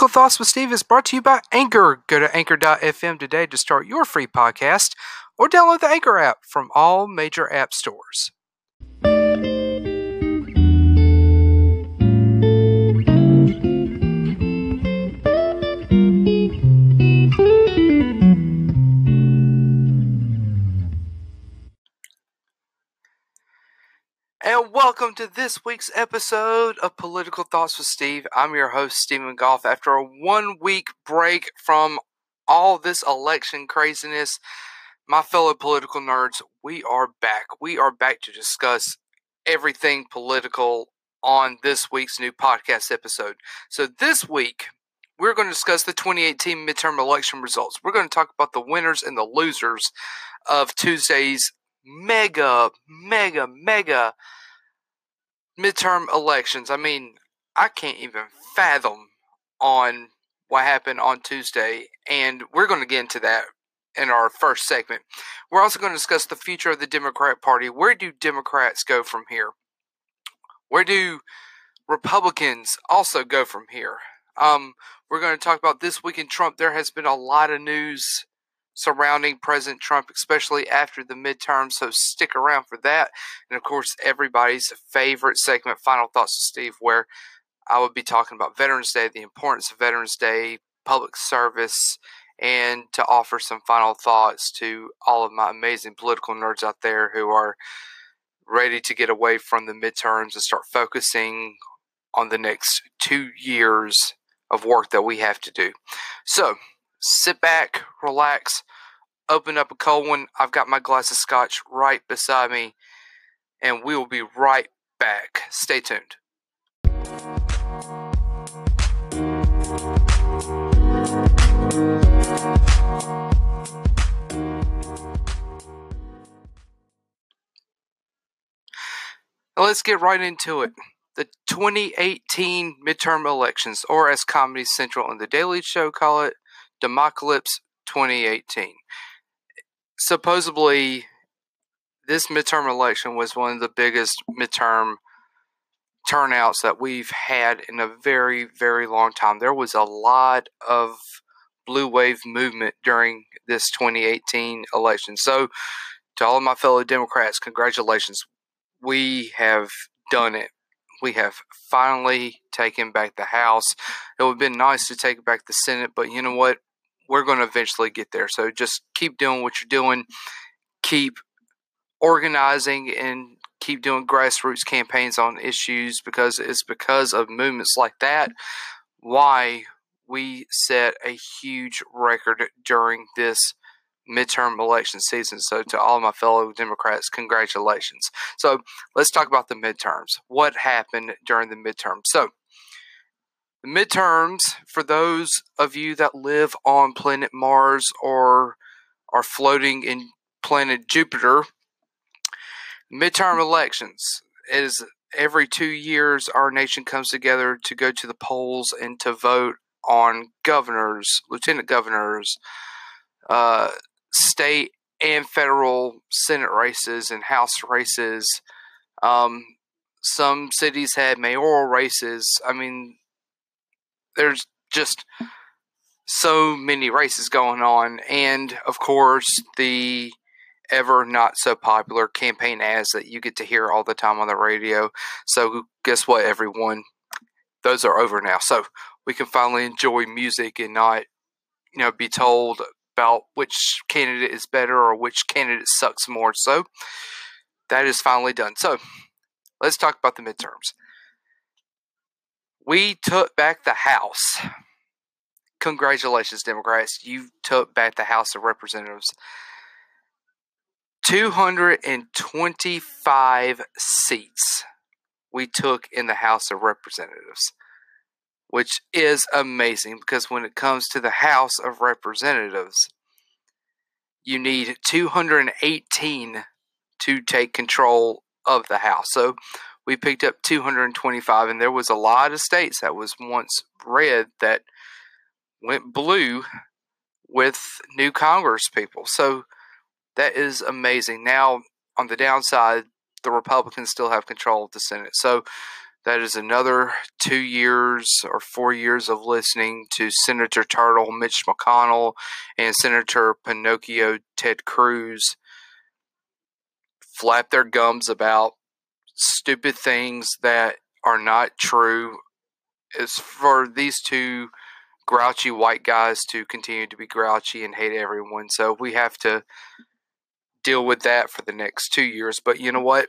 Political Thoughts with Steve is brought to you by Anchor. Go to anchor.fm today to start your free podcast or download the Anchor app from all major app stores. Welcome to this week's episode of Political Thoughts with Steve. I'm your host, Stephen Goff. After a one week break from all this election craziness, my fellow political nerds, we are back. We are back to discuss everything political on this week's new podcast episode. So, this week, we're going to discuss the 2018 midterm election results. We're going to talk about the winners and the losers of Tuesday's mega, mega, mega midterm elections. I mean, I can't even fathom on what happened on Tuesday, and we're going to get into that in our first segment. We're also going to discuss the future of the Democrat Party. Where do Democrats go from here? Where do Republicans also go from here? Um, we're going to talk about this week in Trump. There has been a lot of news surrounding President Trump, especially after the midterm. So stick around for that. And of course, everybody's favorite segment, Final Thoughts with Steve, where I would be talking about Veterans Day, the importance of Veterans Day, public service, and to offer some final thoughts to all of my amazing political nerds out there who are ready to get away from the midterms and start focusing on the next two years of work that we have to do. So, sit back, relax, open up a cold one. I've got my glass of scotch right beside me, and we will be right back. Stay tuned. let's get right into it. The 2018 midterm elections, or as Comedy Central and The Daily Show call it, Democalypse 2018. Supposedly, this midterm election was one of the biggest midterm turnouts that we've had in a very, very long time. There was a lot of blue wave movement during this 2018 election. So, to all of my fellow Democrats, congratulations. We have done it we have finally taken back the House. It would have been nice to take back the Senate, but you know what? We're going to eventually get there. So just keep doing what you're doing. Keep organizing and keep doing grassroots campaigns on issues because it's because of movements like that why we set a huge record during this midterm election season. So, to all my fellow Democrats, congratulations. So, let's talk about the midterms. What happened during the midterms? So, the midterms, for those of you that live on planet Mars or are floating in planet Jupiter, midterm elections is every two years our nation comes together to go to the polls and to vote on governors, lieutenant governors, uh, state and federal Senate races and House races. Um, some cities had mayoral races. I mean, there's just so many races going on. And of course, the ever not so popular campaign ads that you get to hear all the time on the radio. So, guess what, everyone? Those are over now. So, we can finally enjoy music and not, you know, be told about which candidate is better or which candidate sucks more. So that is finally done. So let's talk about the midterms. We took back the House. Congratulations, Democrats. You took back the House of Representatives. 225 seats we took in the House of Representatives which is amazing because when it comes to the House of Representatives, you need 218 to take control of the House. So we picked up 225, and there was a lot of states that was once red that went blue with new Congress people. So that is amazing. Now, on the downside, the Republicans still have control of the Senate. So That is another two years or four years of listening to Senator Turtle, Mitch McConnell, and Senator Pinocchio Ted Cruz flap their gums about stupid things that are not true. Is for these two grouchy white guys to continue to be grouchy and hate everyone. So we have to deal with that for the next two years. But you know what?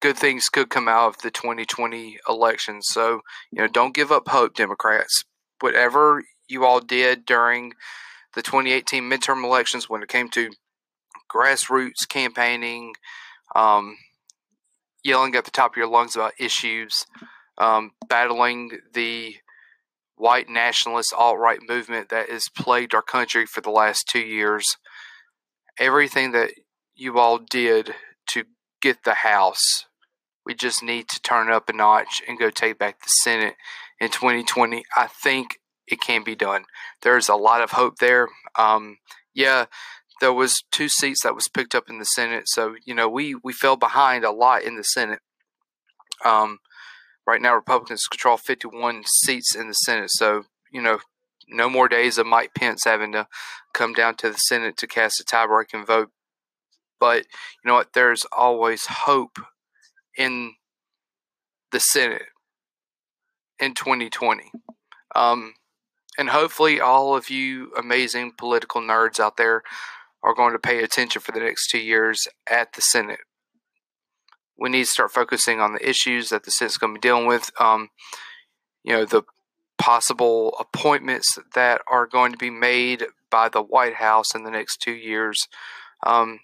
Good things could come out of the 2020 election. So, you know, don't give up hope, Democrats. Whatever you all did during the 2018 midterm elections when it came to grassroots campaigning, um, yelling at the top of your lungs about issues, um, battling the white nationalist alt right movement that has plagued our country for the last two years. Everything that you all did to get the House, we just need to turn up a notch and go take back the Senate in 2020. I think it can be done. There's a lot of hope there. Um, yeah, there was two seats that was picked up in the Senate, so you know we we fell behind a lot in the Senate. Um, right now, Republicans control 51 seats in the Senate, so you know no more days of Mike Pence having to come down to the Senate to cast a tie-breaking vote. But you know what? There's always hope in the Senate in 2020. Um, and hopefully, all of you amazing political nerds out there are going to pay attention for the next two years at the Senate. We need to start focusing on the issues that the Senate's going to be dealing with. Um, you know, the possible appointments that are going to be made by the White House in the next two years. Um,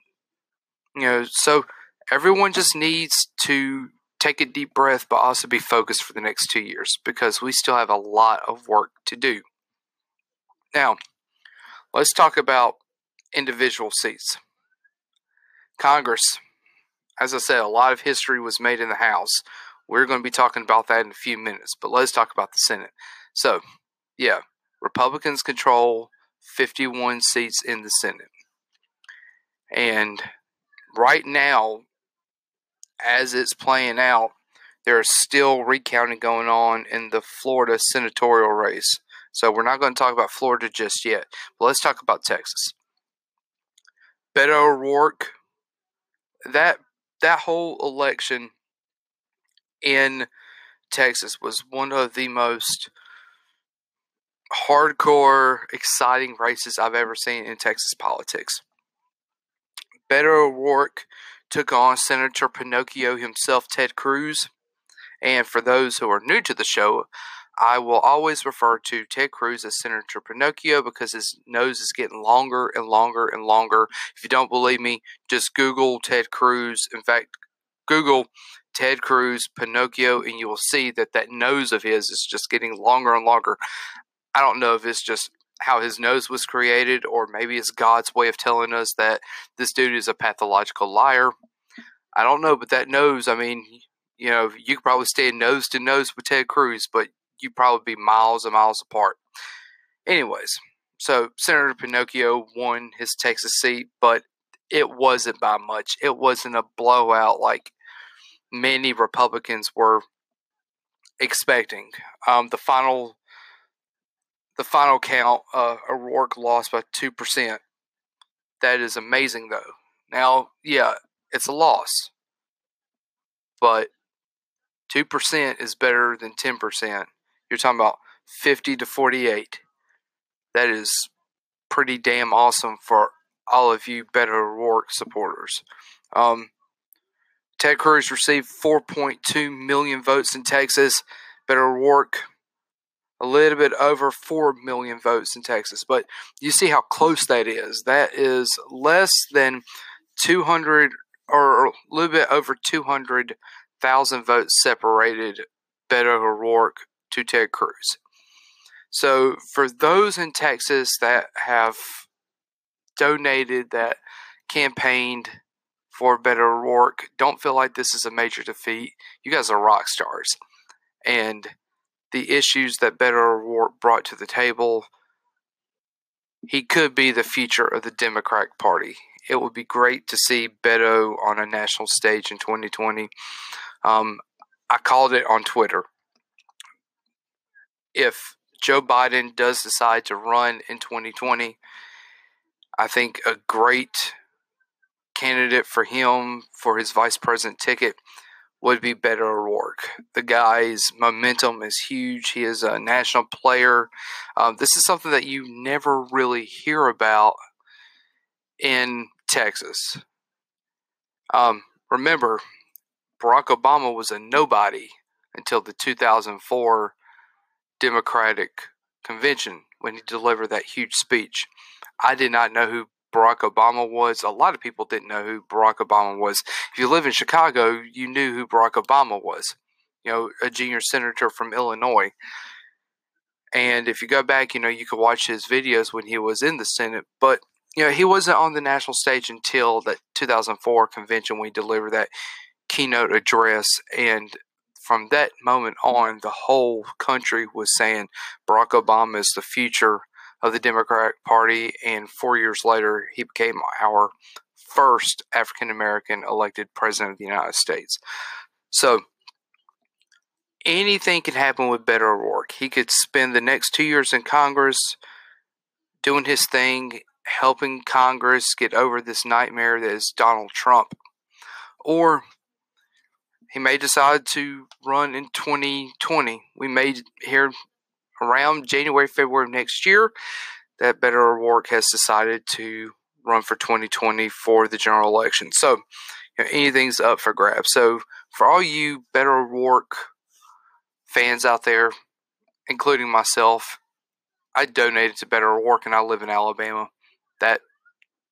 you know, so everyone just needs to take a deep breath, but also be focused for the next two years because we still have a lot of work to do. Now, let's talk about individual seats. Congress, as I said, a lot of history was made in the House. We're going to be talking about that in a few minutes, but let's talk about the Senate. So, yeah, Republicans control 51 seats in the Senate. And right now, as it's playing out, there is still recounting going on in the Florida senatorial race. So we're not going to talk about Florida just yet. But let's talk about Texas. Beto O'Rourke, that that whole election in Texas was one of the most hardcore, exciting races I've ever seen in Texas politics. Beto O'Rourke took on Senator Pinocchio himself, Ted Cruz. And for those who are new to the show, I will always refer to Ted Cruz as Senator Pinocchio because his nose is getting longer and longer and longer. If you don't believe me, just Google Ted Cruz. In fact, Google Ted Cruz Pinocchio, and you will see that that nose of his is just getting longer and longer. I don't know if it's just how his nose was created, or maybe it's God's way of telling us that this dude is a pathological liar. I don't know, but that nose, I mean, you know, you could probably stand nose to nose with Ted Cruz, but you probably be miles and miles apart. Anyways, so Senator Pinocchio won his Texas seat, but it wasn't by much. It wasn't a blowout like many Republicans were expecting. Um, the final, the final count, uh, O'Rourke lost by two percent. That is amazing, though. Now, yeah, it's a loss, but two percent is better than ten percent. You're talking about 50 to 48. That is pretty damn awesome for all of you Beto O'Rourke supporters. Um, Ted Cruz received 4.2 million votes in Texas. Beto O'Rourke a little bit over 4 million votes in Texas. But you see how close that is. That is less than 200 or a little bit over 200,000 votes separated Beto O'Rourke to Ted Cruz. So, for those in Texas that have donated, that campaigned for Beto O'Rourke, don't feel like this is a major defeat. You guys are rock stars. And the issues that Beto O'Rourke brought to the table, he could be the future of the Democratic Party. It would be great to see Beto on a national stage in 2020. Um, I called it on Twitter. If Joe Biden does decide to run in 2020, I think a great candidate for him for his vice president ticket would be Beto O'Rourke. The guy's momentum is huge. He is a national player. Um, this is something that you never really hear about in Texas. Um, remember, Barack Obama was a nobody until the 2004 Democratic convention when he delivered that huge speech. I did not know who Barack Obama was. A lot of people didn't know who Barack Obama was. If you live in Chicago, you knew who Barack Obama was. You know, a junior senator from Illinois. And if you go back, you know, you could watch his videos when he was in the Senate, but you know, he wasn't on the national stage until that 2004 convention when he delivered that keynote address and from that moment on, the whole country was saying Barack Obama is the future of the Democratic Party, and four years later, he became our first African American elected president of the United States. So, anything can happen with Beto O'Rourke. He could spend the next two years in Congress doing his thing, helping Congress get over this nightmare that is Donald Trump. Or he may decide to run in 2020. We may hear around January, February of next year that Beto O'Rourke has decided to run for 2020 for the general election. So you know, anything's up for grabs. So for all you Beto O'Rourke fans out there, including myself, I donated to Beto O'Rourke and I live in Alabama. That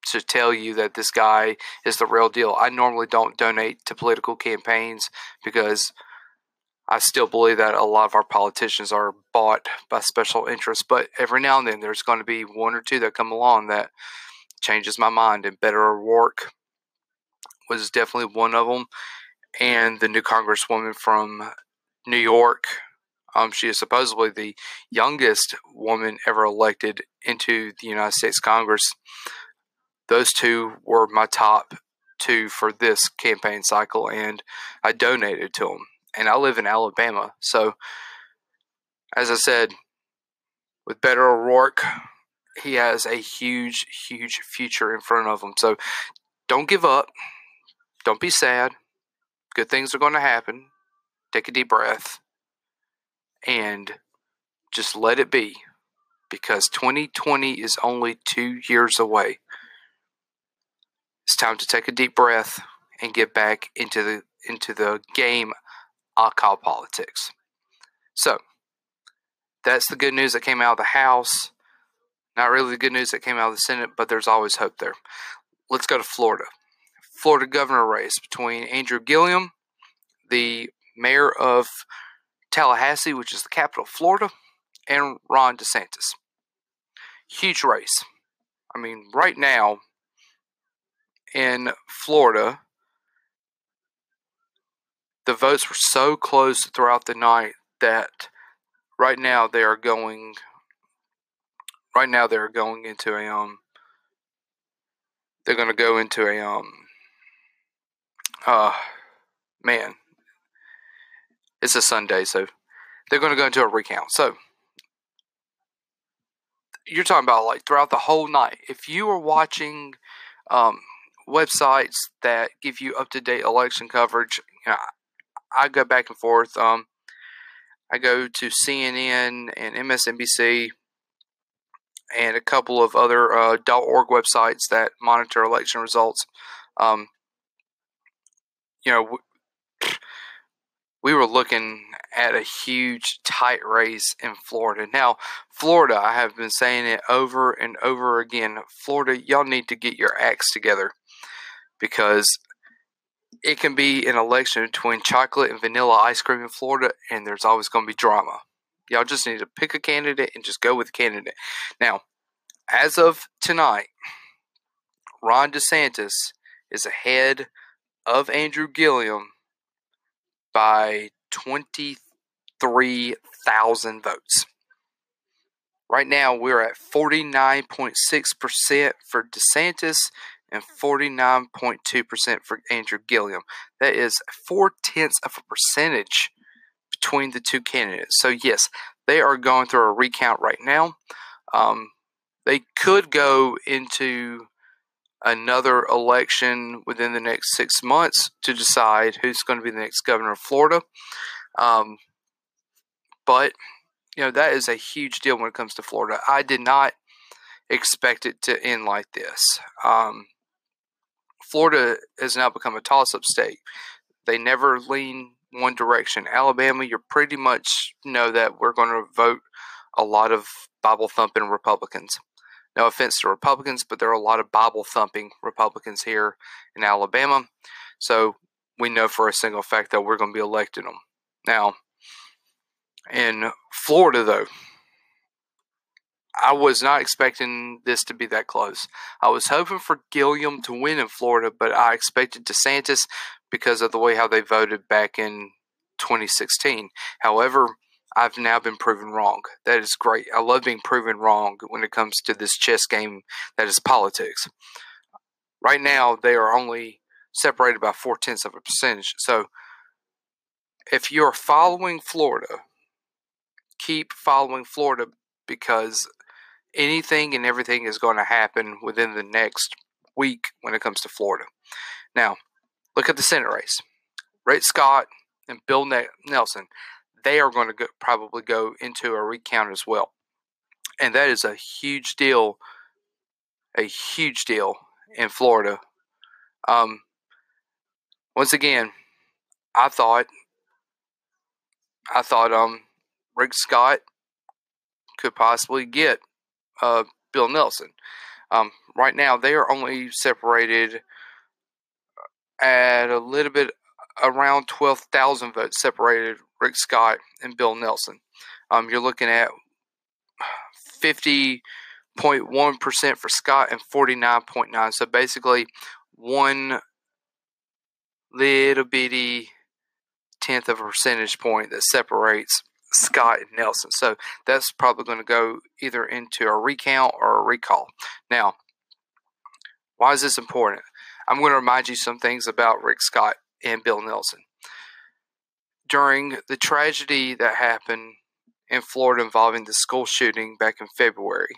to tell you that this guy is the real deal. I normally don't donate to political campaigns because I still believe that a lot of our politicians are bought by special interests, but every now and then there's going to be one or two that come along that changes my mind. And Beto O'Rourke was definitely one of them. And the new congresswoman from New York, um, she is supposedly the youngest woman ever elected into the United States Congress. Those two were my top two for this campaign cycle, and I donated to them and I live in Alabama. So, as I said, with Beto O'Rourke, he has a huge, huge future in front of him. So, don't give up. Don't be sad. Good things are going to happen. Take a deep breath and just let it be because 2020 is only two years away. It's time to take a deep breath and get back into the into the game I'll call politics. So, that's the good news that came out of the House. Not really the good news that came out of the Senate, but there's always hope there. Let's go to Florida. Florida governor race between Andrew Gillum, the mayor of Tallahassee, which is the capital of Florida, and Ron DeSantis. Huge race. I mean, right now in Florida, the votes were so close throughout the night that right now they are going right now they're going into a um they're going to go into a um uh man it's a sunday so they're going to go into a recount. So you're talking about like throughout the whole night. If you are watching um websites that give you up to date election coverage you know I go back and forth. Um, I go to CNN and MSNBC and a couple of other uh, .org websites that monitor election results. Um, you know, we were looking at a huge tight race in Florida. Now, Florida, I have been saying it over and over again. Florida, y'all need to get your acts together because it can be an election between chocolate and vanilla ice cream in Florida, and there's always going to be drama. Y'all just need to pick a candidate and just go with the candidate. Now, as of tonight, Ron DeSantis is ahead of Andrew Gillum by 23,000 votes. Right now, we're at 49.6% for DeSantis and 49.2% for Andrew Gillum. That is four tenths of a percentage between the two candidates. So, yes, they are going through a recount right now. Um, they could go into another election within the next six months to decide who's going to be the next governor of Florida. Um, but, you know, that is a huge deal when it comes to Florida. I did not expect it to end like this. Um, Florida has now become a toss up state. They never lean one direction. Alabama, you pretty much know that we're going to vote a lot of Bible thumping Republicans. No offense to Republicans, but there are a lot of Bible thumping Republicans here in Alabama. So we know for a single fact that we're going to be electing them. Now, in Florida, though, I was not expecting this to be that close. I was hoping for Gillum to win in Florida, but I expected DeSantis because of the way how they voted back in 2016. However, I've now been proven wrong. That is great. I love being proven wrong when it comes to this chess game that is politics. Right now, they are only separated by four tenths of a percentage. So, if you're following Florida, keep following Florida because anything and everything is going to happen within the next week when it comes to Florida. Now, look at the Senate race. Rick Scott and Bill Nelson they are going to go, probably go into a recount as well. And that is a huge deal, a huge deal in Florida. Um, once again, I thought, I thought, um, Rick Scott could possibly get uh, Bill Nelson. Um, right now, they are only separated at a little bit around 12,000 votes separated Rick Scott and Bill Nelson. Um, you're looking at 50.1% for Scott and 49.9. So basically, one little bitty tenth of a percentage point that separates Scott and Nelson. So that's probably going to go either into a recount or a recall. Now, why is this important? I'm going to remind you some things about Rick Scott and Bill Nelson. During the tragedy that happened in Florida involving the school shooting back in February,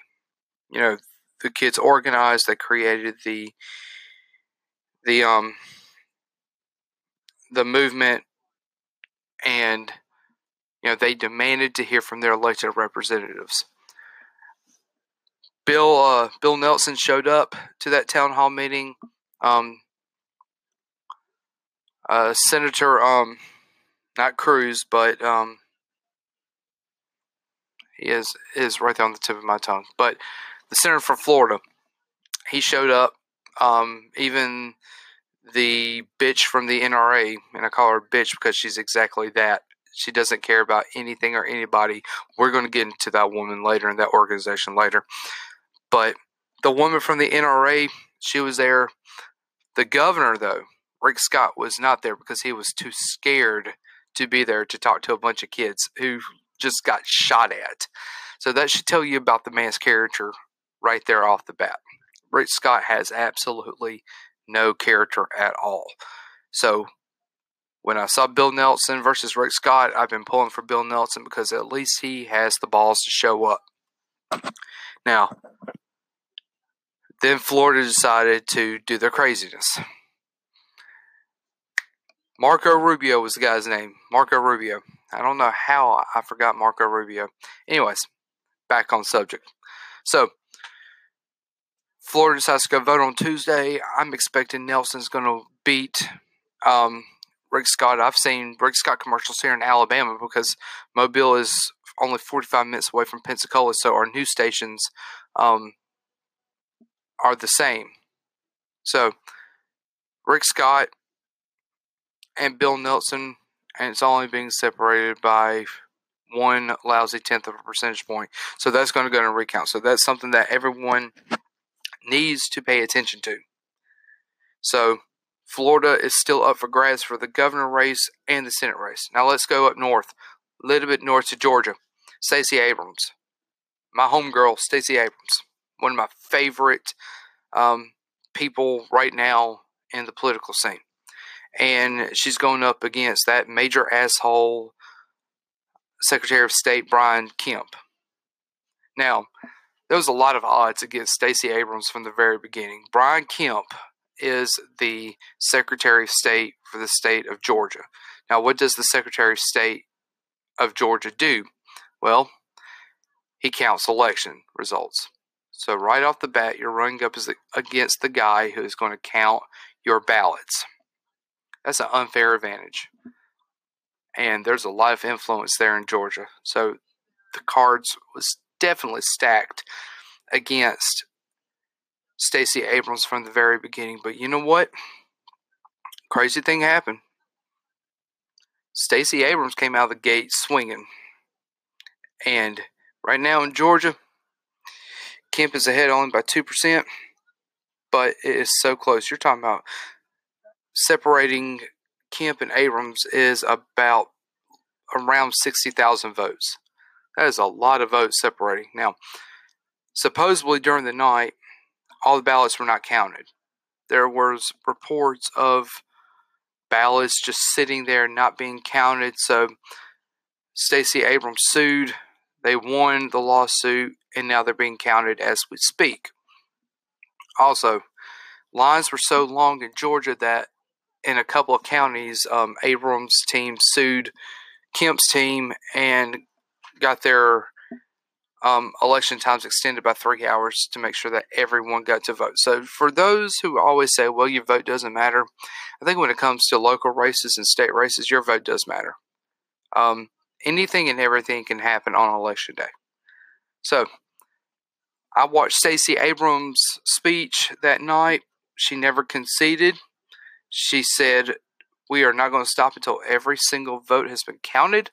you know, the kids organized, they created the the um the movement and you know they demanded to hear from their elected representatives. Bill uh, Bill Nelson showed up to that town hall meeting. Um, uh, Senator, um, not Cruz, but um, he is is right there on the tip of my tongue. But the senator from Florida, he showed up. Um, even the bitch from the NRA, and I call her bitch because she's exactly that. She doesn't care about anything or anybody. We're going to get into that woman later and that organization later. But the woman from the NRA, she was there. The governor, though, Rick Scott was not there because he was too scared to be there to talk to a bunch of kids who just got shot at. So that should tell you about the man's character right there off the bat. Rick Scott has absolutely no character at all. So when I saw Bill Nelson versus Rick Scott, I've been pulling for Bill Nelson because at least he has the balls to show up. Now, then Florida decided to do their craziness. Marco Rubio was the guy's name. Marco Rubio. I don't know how I forgot Marco Rubio. Anyways, back on subject. So, Florida decides to go vote on Tuesday. I'm expecting Nelson's going to beat um, Rick Scott. I've seen Rick Scott commercials here in Alabama because Mobile is only 45 minutes away from Pensacola, so our news stations um, are the same. So, Rick Scott and Bill Nelson, and it's only being separated by one lousy tenth of a percentage point. So that's going to go in a recount. So that's something that everyone needs to pay attention to. So Florida is still up for grabs for the governor race and the Senate race. Now let's go up north, a little bit north to Georgia. Stacey Abrams, my homegirl, Stacey Abrams, one of my favorite um, people right now in the political scene. And she's going up against that major asshole Secretary of State Brian Kemp. Now, there was a lot of odds against Stacey Abrams from the very beginning. Brian Kemp is the Secretary of State for the state of Georgia. Now, what does the Secretary of State of Georgia do? Well, he counts election results. So, right off the bat, you're running up against the guy who is going to count your ballots. That's an unfair advantage. And there's a lot of influence there in Georgia. So, the cards was definitely stacked against Stacey Abrams from the very beginning. But you know what? Crazy thing happened. Stacey Abrams came out of the gate swinging. And right now in Georgia, Kemp is ahead only by 2%, but it is so close. You're talking about separating Kemp and Abrams is about around 60,000 votes. That is a lot of votes separating. Now, supposedly during the night, all the ballots were not counted. There was reports of ballots just sitting there not being counted. So Stacey Abrams sued. They won the lawsuit, and now they're being counted as we speak. Also, lines were so long in Georgia that in a couple of counties, um, Abrams' team sued Kemp's team and got their um, election times extended by three hours to make sure that everyone got to vote. So, for those who always say, well, your vote doesn't matter, I think when it comes to local races and state races, your vote does matter. Um, anything and everything can happen on election day. So, I watched Stacey Abrams' speech that night. She never conceded. She said, We are not going to stop until every single vote has been counted.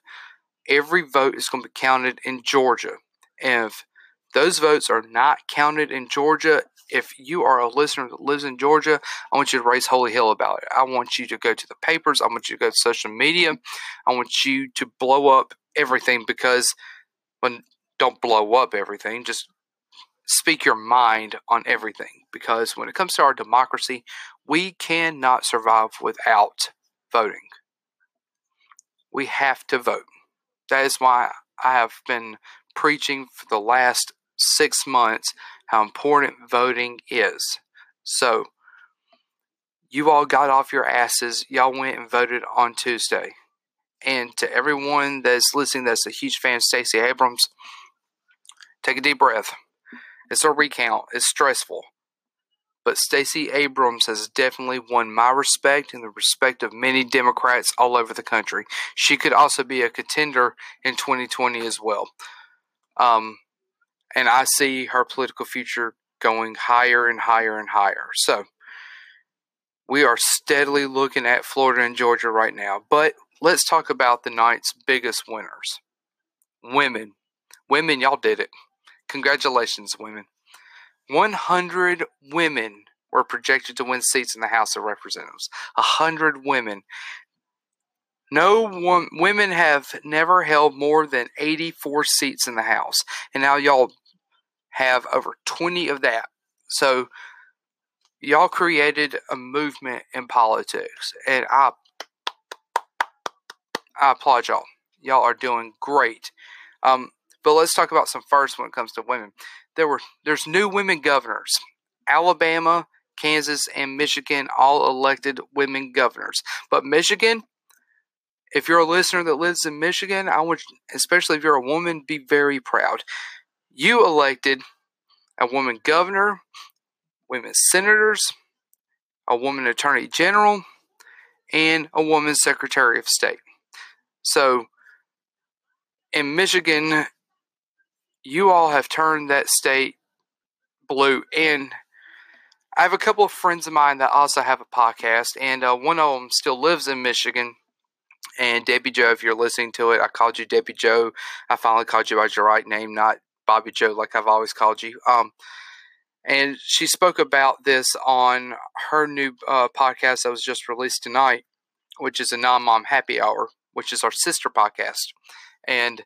Every vote is going to be counted in Georgia. If those votes are not counted in Georgia, if you are a listener that lives in Georgia, I want you to raise holy hell about it. I want you to go to the papers. I want you to go to social media. I want you to blow up everything because when don't blow up everything, just speak your mind on everything. Because when it comes to our democracy, we cannot survive without voting. We have to vote. That is why I have been preaching for the last six months how important voting is. So, you all got off your asses. Y'all went and voted on Tuesday. And to everyone that's listening that's a huge fan of Stacey Abrams, take a deep breath. It's a recount, it's stressful. But Stacey Abrams has definitely won my respect and the respect of many Democrats all over the country. She could also be a contender in 2020 as well. Um, and I see her political future going higher and higher and higher. So we are steadily looking at Florida and Georgia right now. But let's talk about the night's biggest winners women. Women, y'all did it. Congratulations, women. 100 women were projected to win seats in the House of Representatives. 100 women. No one, women have never held more than 84 seats in the House. And now y'all have over 20 of that. So y'all created a movement in politics. And I I applaud y'all. Y'all are doing great. Um, but let's talk about some first when it comes to women. There were there's new women governors. Alabama, Kansas, and Michigan all elected women governors. But Michigan if you're a listener that lives in Michigan, I want, especially if you're a woman, be very proud. You elected a woman governor, women senators, a woman attorney general, and a woman secretary of state. So, in Michigan, you all have turned that state blue. And I have a couple of friends of mine that also have a podcast, and uh, one of them still lives in Michigan. And Debbie Joe, if you're listening to it, I called you Debbie Joe. I finally called you by your right name, not Bobby Joe, like I've always called you. Um, and she spoke about this on her new uh, podcast that was just released tonight, which is a non mom happy hour, which is our sister podcast. And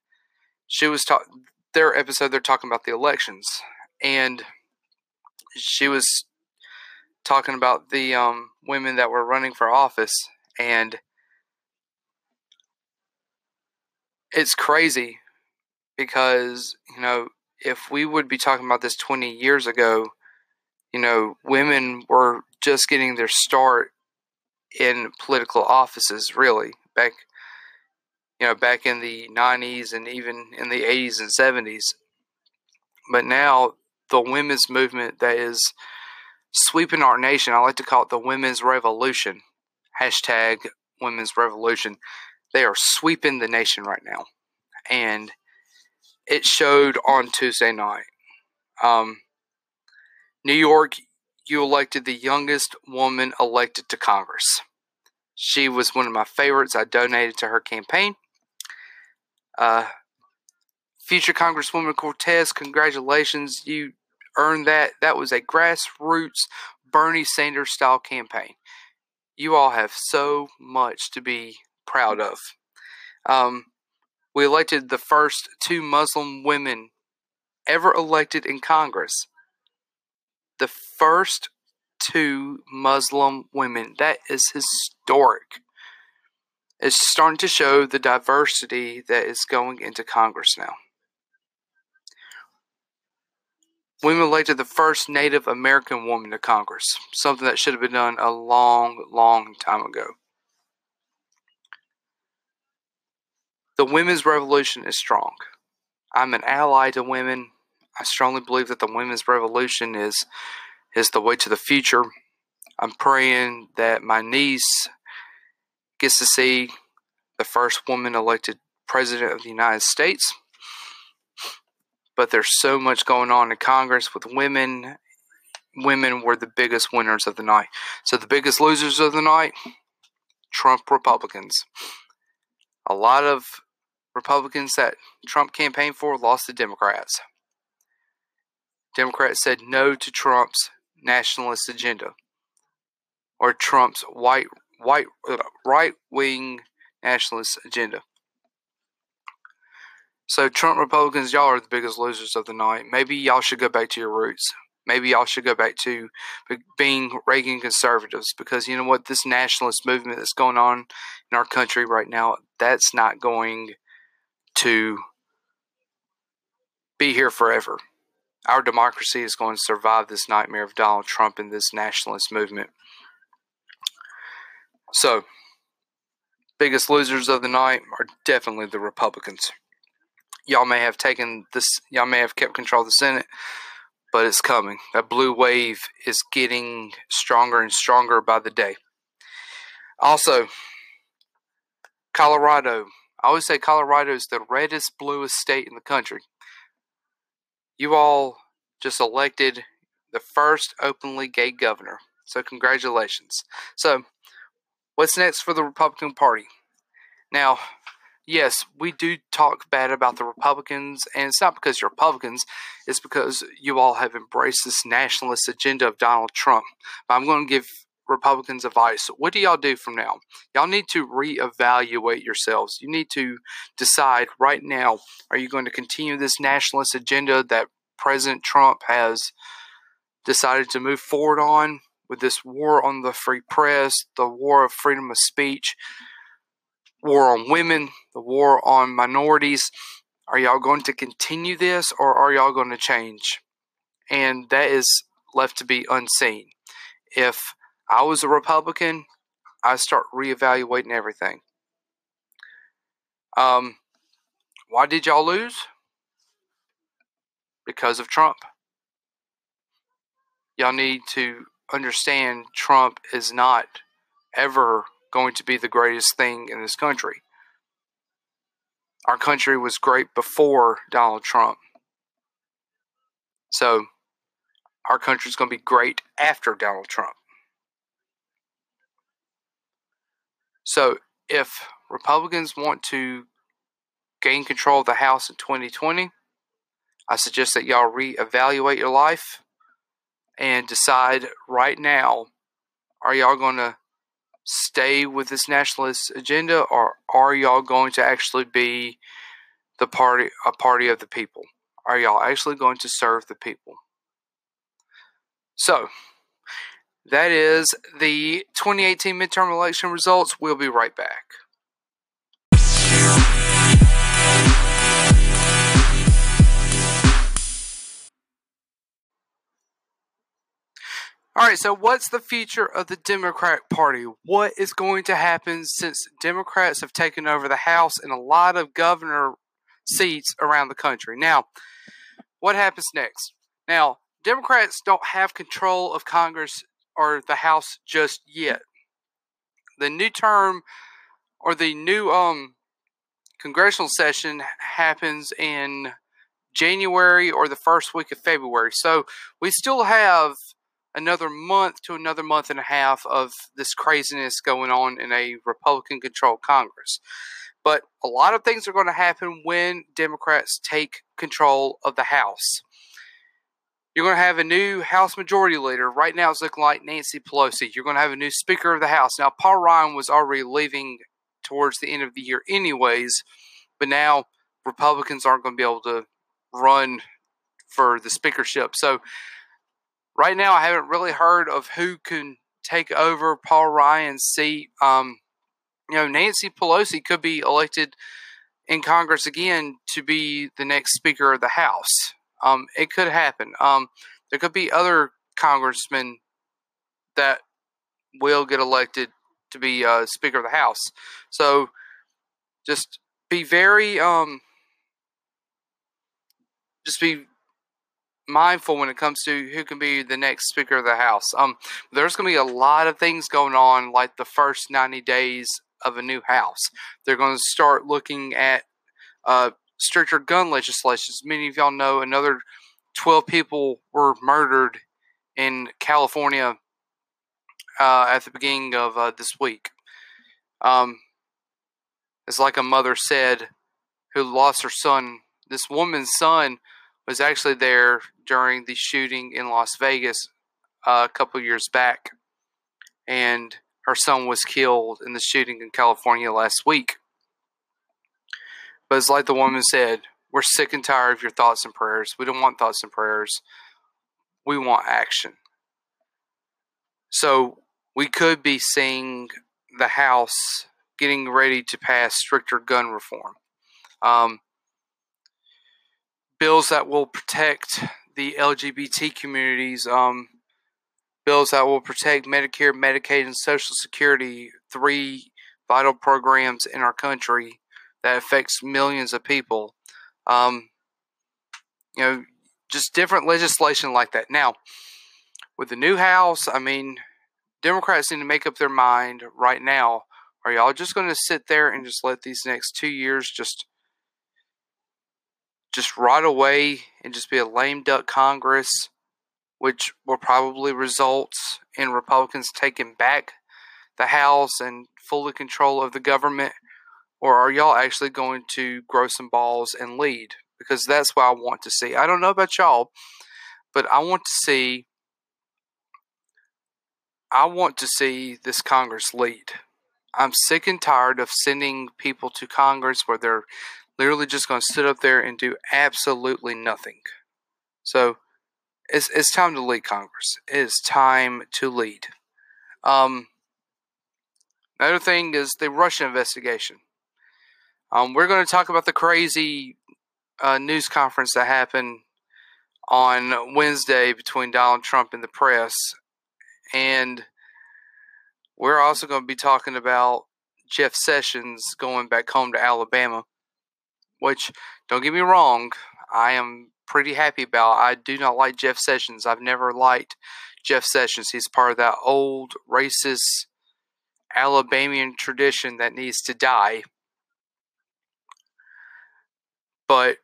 she was talking, their episode, they're talking about the elections. And she was talking about the um, women that were running for office, and it's crazy because you know if we would be talking about this 20 years ago, you know, women were just getting their start in political offices, really, back, you know, back in the 90s and even in the 80s and 70s. But now, the women's movement that is sweeping our nation, I like to call it the women's revolution, hashtag women's revolution, they are sweeping the nation right now. And it showed on Tuesday night. Um, New York, you elected the youngest woman elected to Congress. She was one of my favorites. I donated to her campaign. Uh, future Congresswoman Cortez, congratulations. You earned that. That was a grassroots Bernie Sanders style campaign. You all have so much to be proud of. Um, we elected the first two Muslim women ever elected in Congress. The first two Muslim women. That is historic. It's starting to show the diversity that is going into Congress now. Women elected the first Native American woman to Congress, something that should have been done a long, long time ago. The women's revolution is strong. I'm an ally to women. I strongly believe that the women's revolution is is the way to the future. I'm praying that my niece gets to see the first woman elected president of the United States. But there's so much going on in Congress with women. Women were the biggest winners of the night. So the biggest losers of the night, Trump Republicans. A lot of Republicans that Trump campaigned for lost to Democrats. Democrats said no to Trump's nationalist agenda or Trump's white white uh, right wing nationalist agenda. So Trump Republicans, y'all are the biggest losers of the night. Maybe y'all should go back to your roots. Maybe y'all should go back to being Reagan conservatives because you know what? This nationalist movement that's going on in our country right now, that's not going to be here forever. Our democracy is going to survive this nightmare of Donald Trump and this nationalist movement. So, biggest losers of the night are definitely the Republicans. Y'all may have taken this, y'all may have kept control of the Senate, but it's coming. That blue wave is getting stronger and stronger by the day. Also, Colorado I always say Colorado is the reddest, bluest state in the country. You all just elected the first openly gay governor. So, congratulations. So, what's next for the Republican Party? Now, yes, we do talk bad about the Republicans, and it's not because you're Republicans, it's because you all have embraced this nationalist agenda of Donald Trump. But I'm going to give Republicans advice. What do y'all do from now? Y'all need to reevaluate yourselves. You need to decide right now are you going to continue this nationalist agenda that President Trump has decided to move forward on with this war on the free press, the war of freedom of speech, war on women, the war on minorities? Are y'all going to continue this or are y'all going to change? And that is left to be unseen. If I was a Republican, I start reevaluating everything. Um, why did y'all lose? Because of Trump. Y'all need to understand Trump is not ever going to be the greatest thing in this country. Our country was great before Donald Trump. So, our country is going to be great after Donald Trump. So if Republicans want to gain control of the House in 2020, I suggest that y'all reevaluate your life and decide right now are y'all going to stay with this nationalist agenda or are y'all going to actually be the party a party of the people? Are y'all actually going to serve the people? So, That is the 2018 midterm election results. We'll be right back. All right, so what's the future of the Democratic Party? What is going to happen since Democrats have taken over the House and a lot of governor seats around the country? Now, what happens next? Now, Democrats don't have control of Congress or the House just yet. The new term or the new um congressional session happens in January or the first week of February. So we still have another month to another month and a half of this craziness going on in a Republican controlled Congress. But a lot of things are going to happen when Democrats take control of the House. You're going to have a new House Majority Leader. Right now, it's looking like Nancy Pelosi. You're going to have a new Speaker of the House. Now, Paul Ryan was already leaving towards the end of the year, anyways, but now Republicans aren't going to be able to run for the speakership. So right now, I haven't really heard of who can take over Paul Ryan's seat. Um, you know, Nancy Pelosi could be elected in Congress again to be the next Speaker of the House. Um, it could happen. Um, there could be other congressmen that will get elected to be uh, Speaker of the House. So just be very, um, just be mindful when it comes to who can be the next Speaker of the House. Um, there's going to be a lot of things going on, like the first 90 days of a new House. They're going to start looking at uh, stricter gun legislation. As many of y'all know, another 12 people were murdered in California uh, at the beginning of uh, this week. Um, it's like a mother said who lost her son. This woman's son was actually there during the shooting in Las Vegas uh, a couple years back, and her son was killed in the shooting in California last week. But it's like the woman said, we're sick and tired of your thoughts and prayers. We don't want thoughts and prayers. We want action. So we could be seeing the House getting ready to pass stricter gun reform. Um, bills that will protect the LGBT communities, um, bills that will protect Medicare, Medicaid, and Social Security, three vital programs in our country that affects millions of people. Um, you know, just different legislation like that. Now, with the new House, I mean, Democrats need to make up their mind right now. Are y'all just going to sit there and just let these next two years just just rot away and just be a lame duck Congress, which will probably result in Republicans taking back the House and fully control of the government? Or are y'all actually going to grow some balls and lead? Because that's what I want to see. I don't know about y'all, but I want to see I want to see this Congress lead. I'm sick and tired of sending people to Congress where they're literally just going to sit up there and do absolutely nothing. So it's it's time to lead Congress. It is time to lead. Um, another thing is the Russia investigation. Um, we're going to talk about the crazy uh, news conference that happened on Wednesday between Donald Trump and the press, and we're also going to be talking about Jeff Sessions going back home to Alabama which don't get me wrong, I am pretty happy about. I do not like Jeff Sessions. I've never liked Jeff Sessions. He's part of that old racist Alabamian tradition that needs to die. But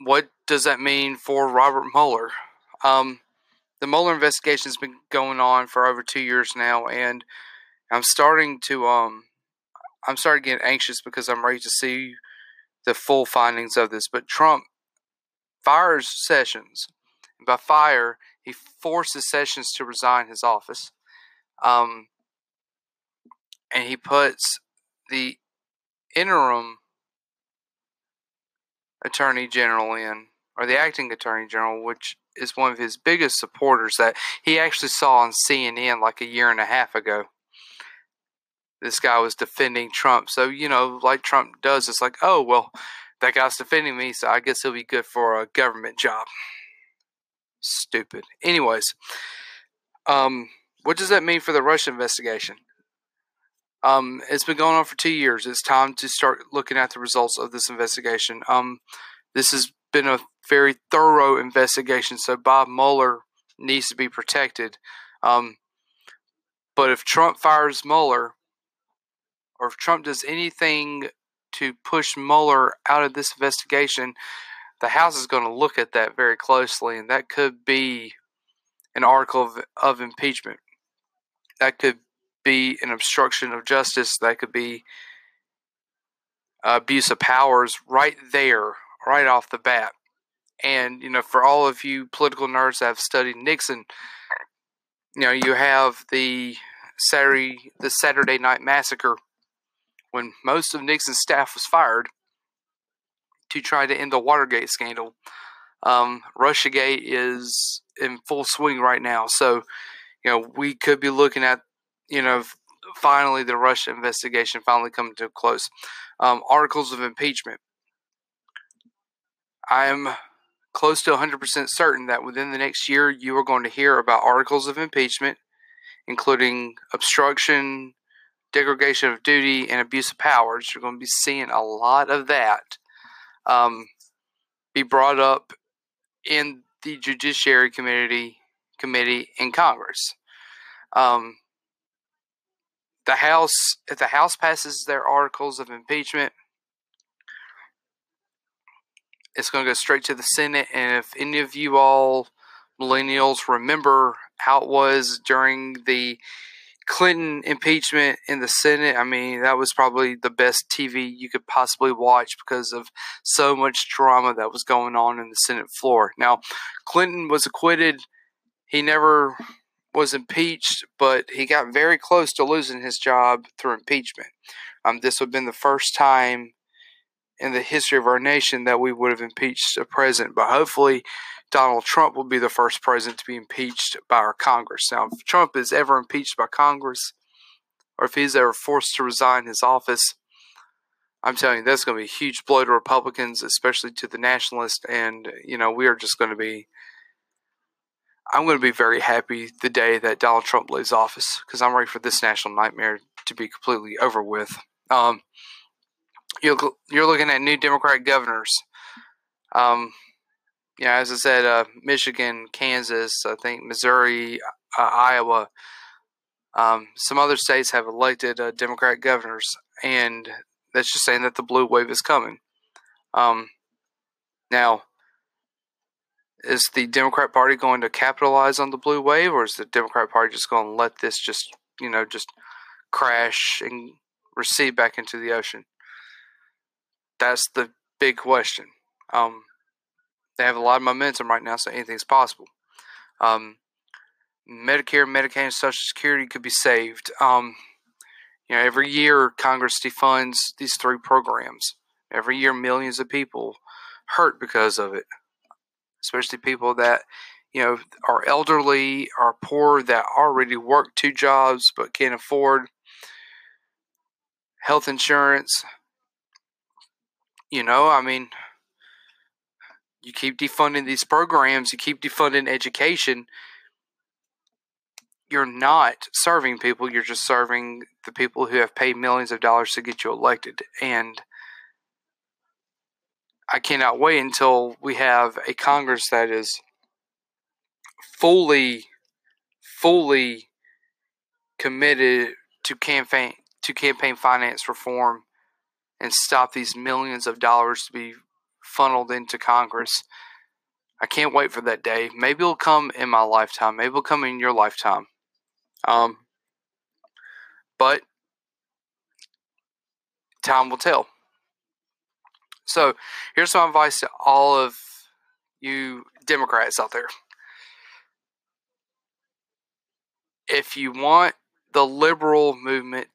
what does that mean for Robert Mueller? Um, the Mueller investigation has been going on for over two years now, and I'm starting to um, I'm starting to get anxious because I'm ready to see the full findings of this, but Trump fires Sessions. By fire, he forces Sessions to resign his office. Um, and he puts the interim attorney general in, or the acting attorney general, which is one of his biggest supporters that he actually saw on CNN like a year and a half ago. This guy was defending Trump. So, you know, like Trump does, it's like, oh, well, that guy's defending me, so I guess he'll be good for a government job. Stupid. Anyways, um, what does that mean for the Russia investigation? Um, it's been going on for two years. It's time to start looking at the results of this investigation. Um, this has been a very thorough investigation, so Bob Mueller needs to be protected. Um, but if Trump fires Mueller, or if Trump does anything to push Mueller out of this investigation, the House is going to look at that very closely, and that could be an article of, of impeachment. That could be an obstruction of justice. That could be abuse of powers right there, right off the bat. And, you know, for all of you political nerds that have studied Nixon, you know, you have the Saturday, the Saturday Night Massacre when most of Nixon's staff was fired to try to end the Watergate scandal. Um, Russiagate is in full swing right now. So, you know, we could be looking at, you know, finally the Russia investigation finally coming to a close. Um, articles of impeachment. I'm close to 100% certain that within the next year you are going to hear about articles of impeachment, including obstruction, degradation of duty, and abuse of powers. You're going to be seeing a lot of that um, be brought up in the Judiciary Committee committee in Congress. Um, the House, if the House passes their articles of impeachment, it's going to go straight to the Senate. And if any of you all millennials remember how it was during the Clinton impeachment in the Senate, I mean, that was probably the best TV you could possibly watch because of so much drama that was going on in the Senate floor. Now, Clinton was acquitted. He never was impeached, but he got very close to losing his job through impeachment. Um, this would have been the first time in the history of our nation that we would have impeached a president, but hopefully Donald Trump will be the first president to be impeached by our Congress. Now, if Trump is ever impeached by Congress, or if he's ever forced to resign his office, I'm telling you, that's going to be a huge blow to Republicans, especially to the nationalists. And, you know, we are just going to be, I'm going to be very happy the day that Donald Trump leaves office because I'm ready for this national nightmare to be completely over with. Um, you're, you're looking at new Democratic governors. Um, yeah, as I said, uh, Michigan, Kansas, I think Missouri, uh, Iowa, um, some other states have elected uh, Democratic governors, and that's just saying that the blue wave is coming. Um, now, is the Democrat Party going to capitalize on the blue wave, or is the Democrat Party just going to let this just, you know, just crash and recede back into the ocean? That's the big question. Um, they have a lot of momentum right now, so anything's possible. Um, Medicare, Medicaid, and Social Security could be saved. Um, you know, every year Congress defunds these three programs. Every year, millions of people hurt because of it, especially people that you know are elderly, are poor, that already work two jobs but can't afford health insurance. You know, I mean, you keep defunding these programs, you keep defunding education, you're not serving people, you're just serving the people who have paid millions of dollars to get you elected. And I cannot wait until we have a Congress that is fully, fully committed to campaign to campaign finance reform and stop these millions of dollars to be funneled into Congress. I can't wait for that day. Maybe it'll come in my lifetime. Maybe it'll come in your lifetime. Um, but time will tell. So here's some advice to all of you Democrats out there. If you want the liberal movement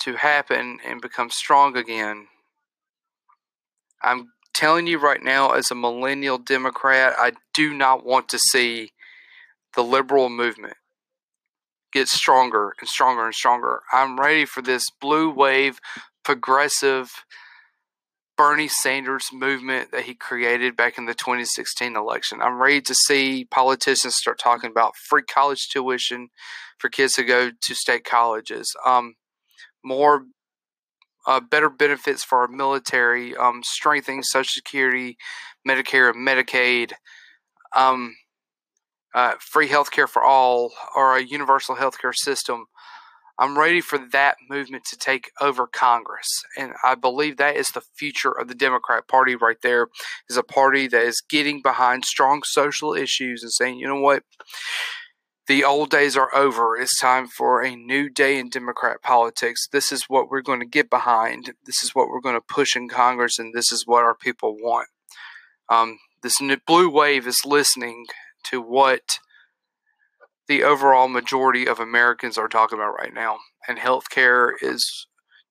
to happen and become strong again, I'm telling you right now, as a millennial Democrat, I do not want to see the liberal movement get stronger and stronger and stronger. I'm ready for this blue wave, progressive Bernie Sanders movement that he created back in the 2016 election. I'm ready to see politicians start talking about free college tuition for kids to go to state colleges, um, more uh, better benefits for our military, um, strengthening Social Security, Medicare, and Medicaid, um, uh, free health care for all, or a universal health care system. I'm ready for that movement to take over Congress. And I believe that is the future of the Democrat Party right there, is a party that is getting behind strong social issues and saying, you know what? The old days are over. It's time for a new day in Democrat politics. This is what we're going to get behind. This is what we're going to push in Congress, and this is what our people want. Um, this blue wave is listening to what the overall majority of Americans are talking about right now, and healthcare is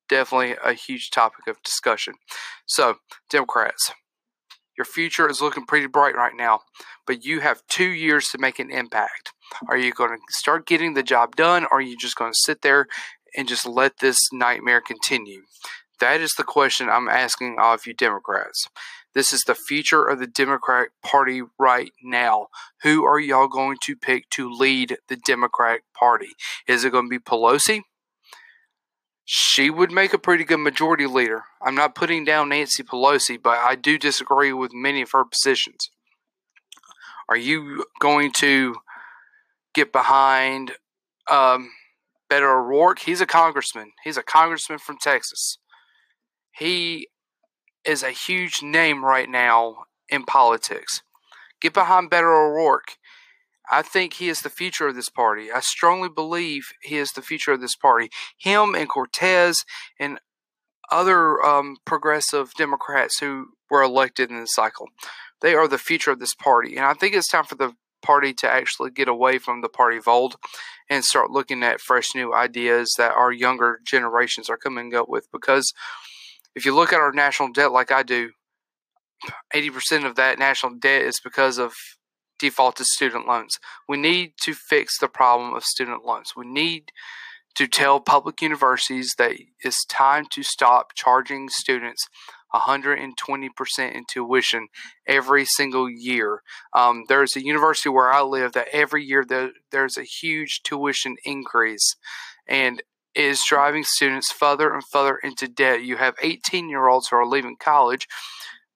definitely a huge topic of discussion. So, Democrats, your future is looking pretty bright right now, but you have two years to make an impact. Are you going to start getting the job done, or are you just going to sit there and just let this nightmare continue? That is the question I'm asking all of you Democrats. This is the future of the Democratic Party right now. Who are y'all going to pick to lead the Democratic Party? Is it going to be Pelosi? she would make a pretty good majority leader. I'm not putting down Nancy Pelosi, but I do disagree with many of her positions. Are you going to get behind um, Beto O'Rourke? He's a congressman. He's a congressman from Texas. He is a huge name right now in politics. Get behind Beto O'Rourke. I think he is the future of this party. I strongly believe he is the future of this party. Him and Cortez and other um, progressive Democrats who were elected in this cycle. They are the future of this party. And I think it's time for the party to actually get away from the party vold and start looking at fresh new ideas that our younger generations are coming up with. Because if you look at our national debt like I do, 80% of that national debt is because of defaulted student loans. We need to fix the problem of student loans. We need to tell public universities that it's time to stop charging students 120% in tuition every single year. Um, there's a university where I live that every year there, there's a huge tuition increase, and is driving students further and further into debt. You have 18 year olds who are leaving college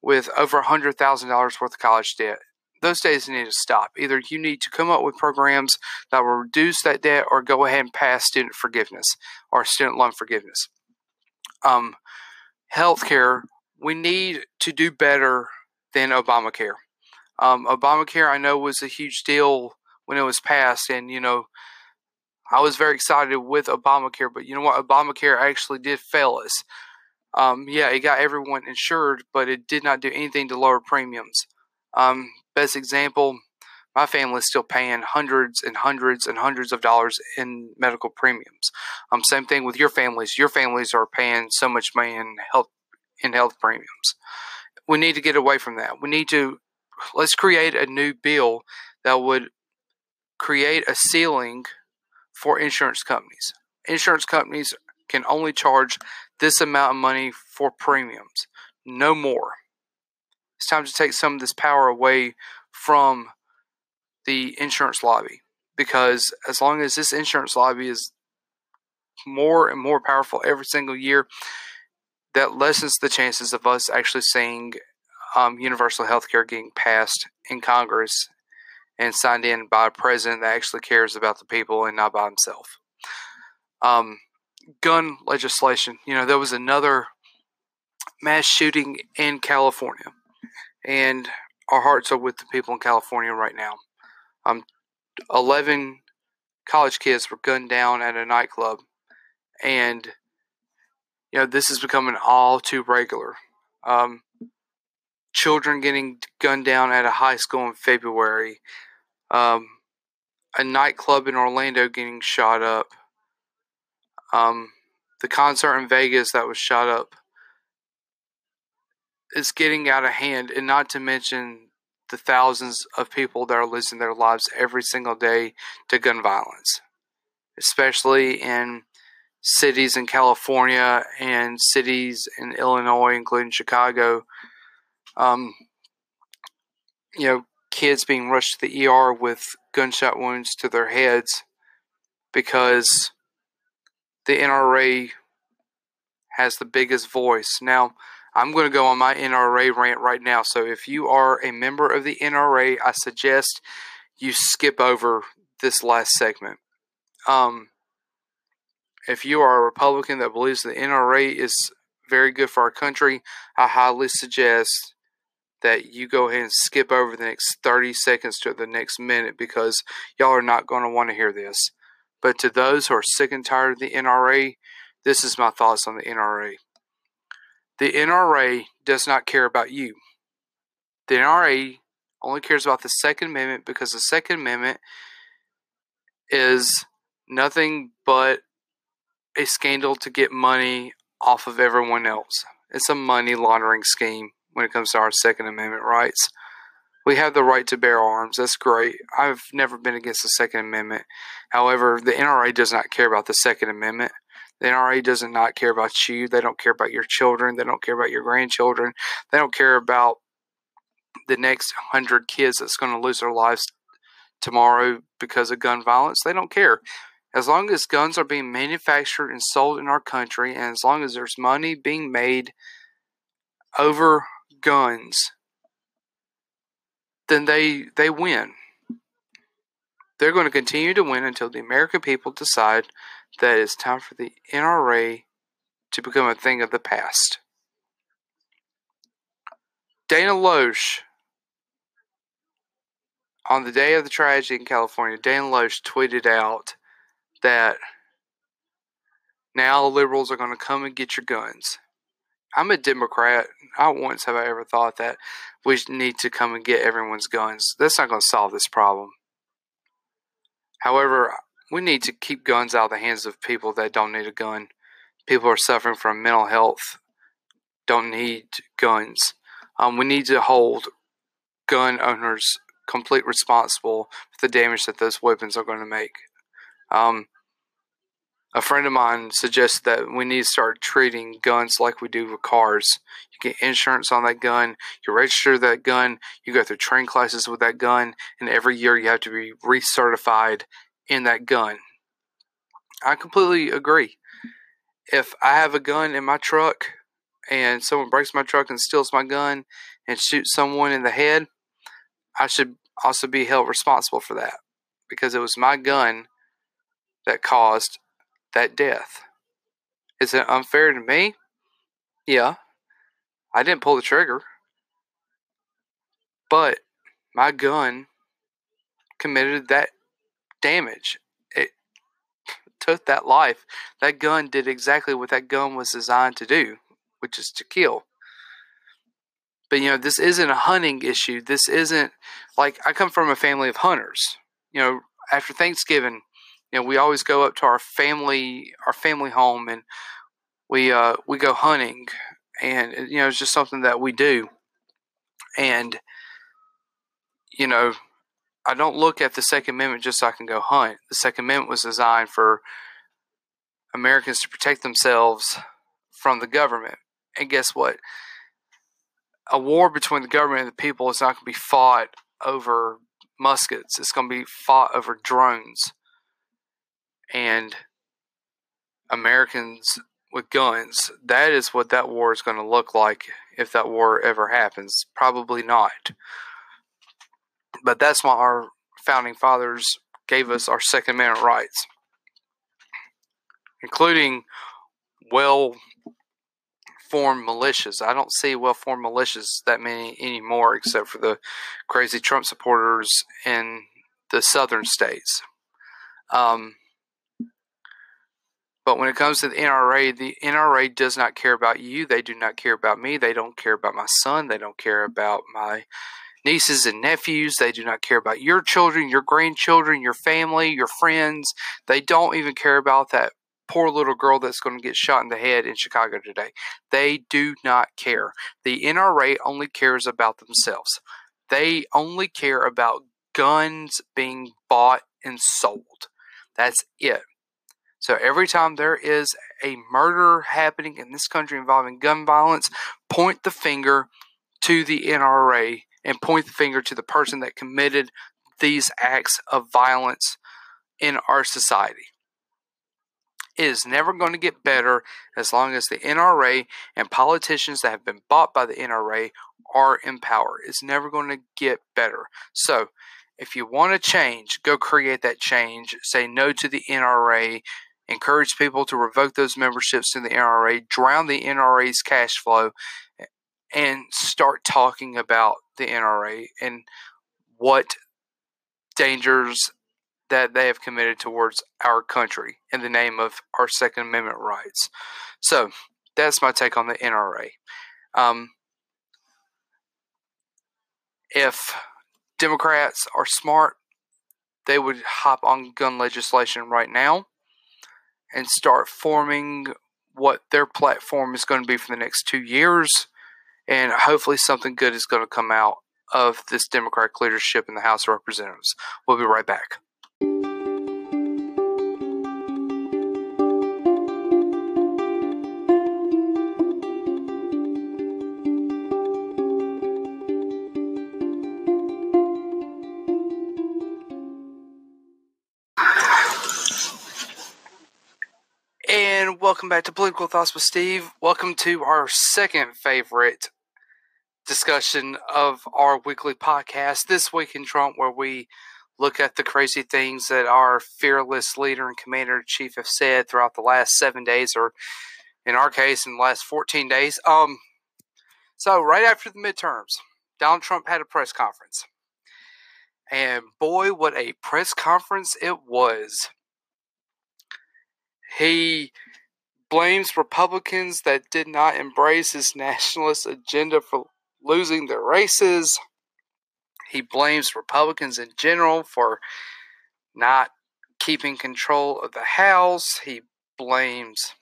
with over $100,000 worth of college debt those days need to stop. Either you need to come up with programs that will reduce that debt or go ahead and pass student forgiveness or student loan forgiveness. Um, healthcare, we need to do better than Obamacare. Um, Obamacare, I know, was a huge deal when it was passed, and you know, I was very excited with Obamacare, but you know what? Obamacare actually did fail us. Um, yeah, it got everyone insured, but it did not do anything to lower premiums. Um, best example, my family is still paying hundreds and hundreds and hundreds of dollars in medical premiums. Um, same thing with your families. Your families are paying so much money in health in health premiums. We need to get away from that. We need to let's create a new bill that would create a ceiling for insurance companies. Insurance companies can only charge this amount of money for premiums, no more. It's time to take some of this power away from the insurance lobby because as long as this insurance lobby is more and more powerful every single year, that lessens the chances of us actually seeing um, universal health care getting passed in Congress and signed in by a president that actually cares about the people and not by himself. Um, gun legislation. You know, there was another mass shooting in California and our hearts are with the people in California right now. Um, 11 college kids were gunned down at a nightclub, and you know this is becoming all too regular. Um, children getting gunned down at a high school in February, um, a nightclub in Orlando getting shot up, um, the concert in Vegas that was shot up is getting out of hand, and not to mention the thousands of people that are losing their lives every single day to gun violence, especially in cities in California and cities in Illinois, including Chicago. Um, you know, kids being rushed to the ER with gunshot wounds to their heads because the NRA has the biggest voice. Now, I'm going to go on my NRA rant right now. So if you are a member of the NRA, I suggest you skip over this last segment. Um, if you are a Republican that believes the NRA is very good for our country, I highly suggest that you go ahead and skip over the next 30 seconds to the next minute because y'all are not going to want to hear this. But to those who are sick and tired of the NRA, this is my thoughts on the NRA. The NRA does not care about you. The NRA only cares about the Second Amendment because the Second Amendment is nothing but a scandal to get money off of everyone else. It's a money laundering scheme when it comes to our Second Amendment rights. We have the right to bear arms. That's great. I've never been against the Second Amendment. However, the NRA does not care about the Second Amendment. The NRA does not care about you. They don't care about your children. They don't care about your grandchildren. They don't care about the next hundred kids that's going to lose their lives tomorrow because of gun violence. They don't care. As long as guns are being manufactured and sold in our country, and as long as there's money being made over guns, then they they win. They're going to continue to win until the American people decide that it's time for the NRA to become a thing of the past. Dana Loesch, on the day of the tragedy in California, Dana Loesch tweeted out that now liberals are going to come and get your guns. I'm a Democrat. Not once have I ever thought that we need to come and get everyone's guns. That's not going to solve this problem. However, we need to keep guns out of the hands of people that don't need a gun. People are suffering from mental health, don't need guns. Um, we need to hold gun owners complete responsible for the damage that those weapons are going to make. Um, a friend of mine suggests that we need to start treating guns like we do with cars. You get insurance on that gun, you register that gun, you go through training classes with that gun, and every year you have to be recertified in that gun. I completely agree. If I have a gun in my truck and someone breaks my truck and steals my gun and shoots someone in the head, I should also be held responsible for that because it was my gun that caused that death. Is it unfair to me? Yeah. I didn't pull the trigger. But my gun committed that damage. It took that life. That gun did exactly what that gun was designed to do, which is to kill. But you know, this isn't a hunting issue. This isn't like I come from a family of hunters. You know, after Thanksgiving, you know, we always go up to our family our family home and we uh we go hunting and you know, it's just something that we do. And you know, I don't look at the Second Amendment just so I can go hunt. The Second Amendment was designed for Americans to protect themselves from the government. And guess what? A war between the government and the people is not going to be fought over muskets. It's going to be fought over drones. And Americans with guns, that is what that war is going to look like if that war ever happens. Probably not. But that's why our founding fathers gave us our Second Amendment rights, including well formed militias. I don't see well formed militias that many anymore, except for the crazy Trump supporters in the southern states. Um, but when it comes to the NRA, the NRA does not care about you. They do not care about me. They don't care about my son. They don't care about my nieces and nephews. They do not care about your children, your grandchildren, your family, your friends. They don't even care about that poor little girl that's going to get shot in the head in Chicago today. They do not care. The NRA only cares about themselves. They only care about guns being bought and sold. That's it. So every time there is a murder happening in this country involving gun violence, point the finger to the NRA and point the finger to the person that committed these acts of violence in our society. It is never going to get better as long as the NRA and politicians that have been bought by the NRA are in power. It's never going to get better. So, if you want to change, go create that change. Say no to the NRA. Encourage people to revoke those memberships in the NRA, drown the NRA's cash flow, and start talking about the NRA and what dangers that they have committed towards our country in the name of our Second Amendment rights. So that's my take on the NRA. Um, if Democrats are smart, they would hop on gun legislation right now and start forming what their platform is going to be for the next two years. And hopefully, something good is going to come out of this Democratic leadership in the House of Representatives. We'll be right back. Welcome back to Political Thoughts with Steve. Welcome to our second favorite discussion of our weekly podcast, This Week in Trump, where we look at the crazy things that our fearless leader and commander in chief have said throughout the last seven days, or in our case, in the last 14 days. Um, so, right after the midterms, Donald Trump had a press conference. And boy, what a press conference it was. He blames Republicans that did not embrace his nationalist agenda for losing their races. He blames Republicans in general for not keeping control of the House. He blames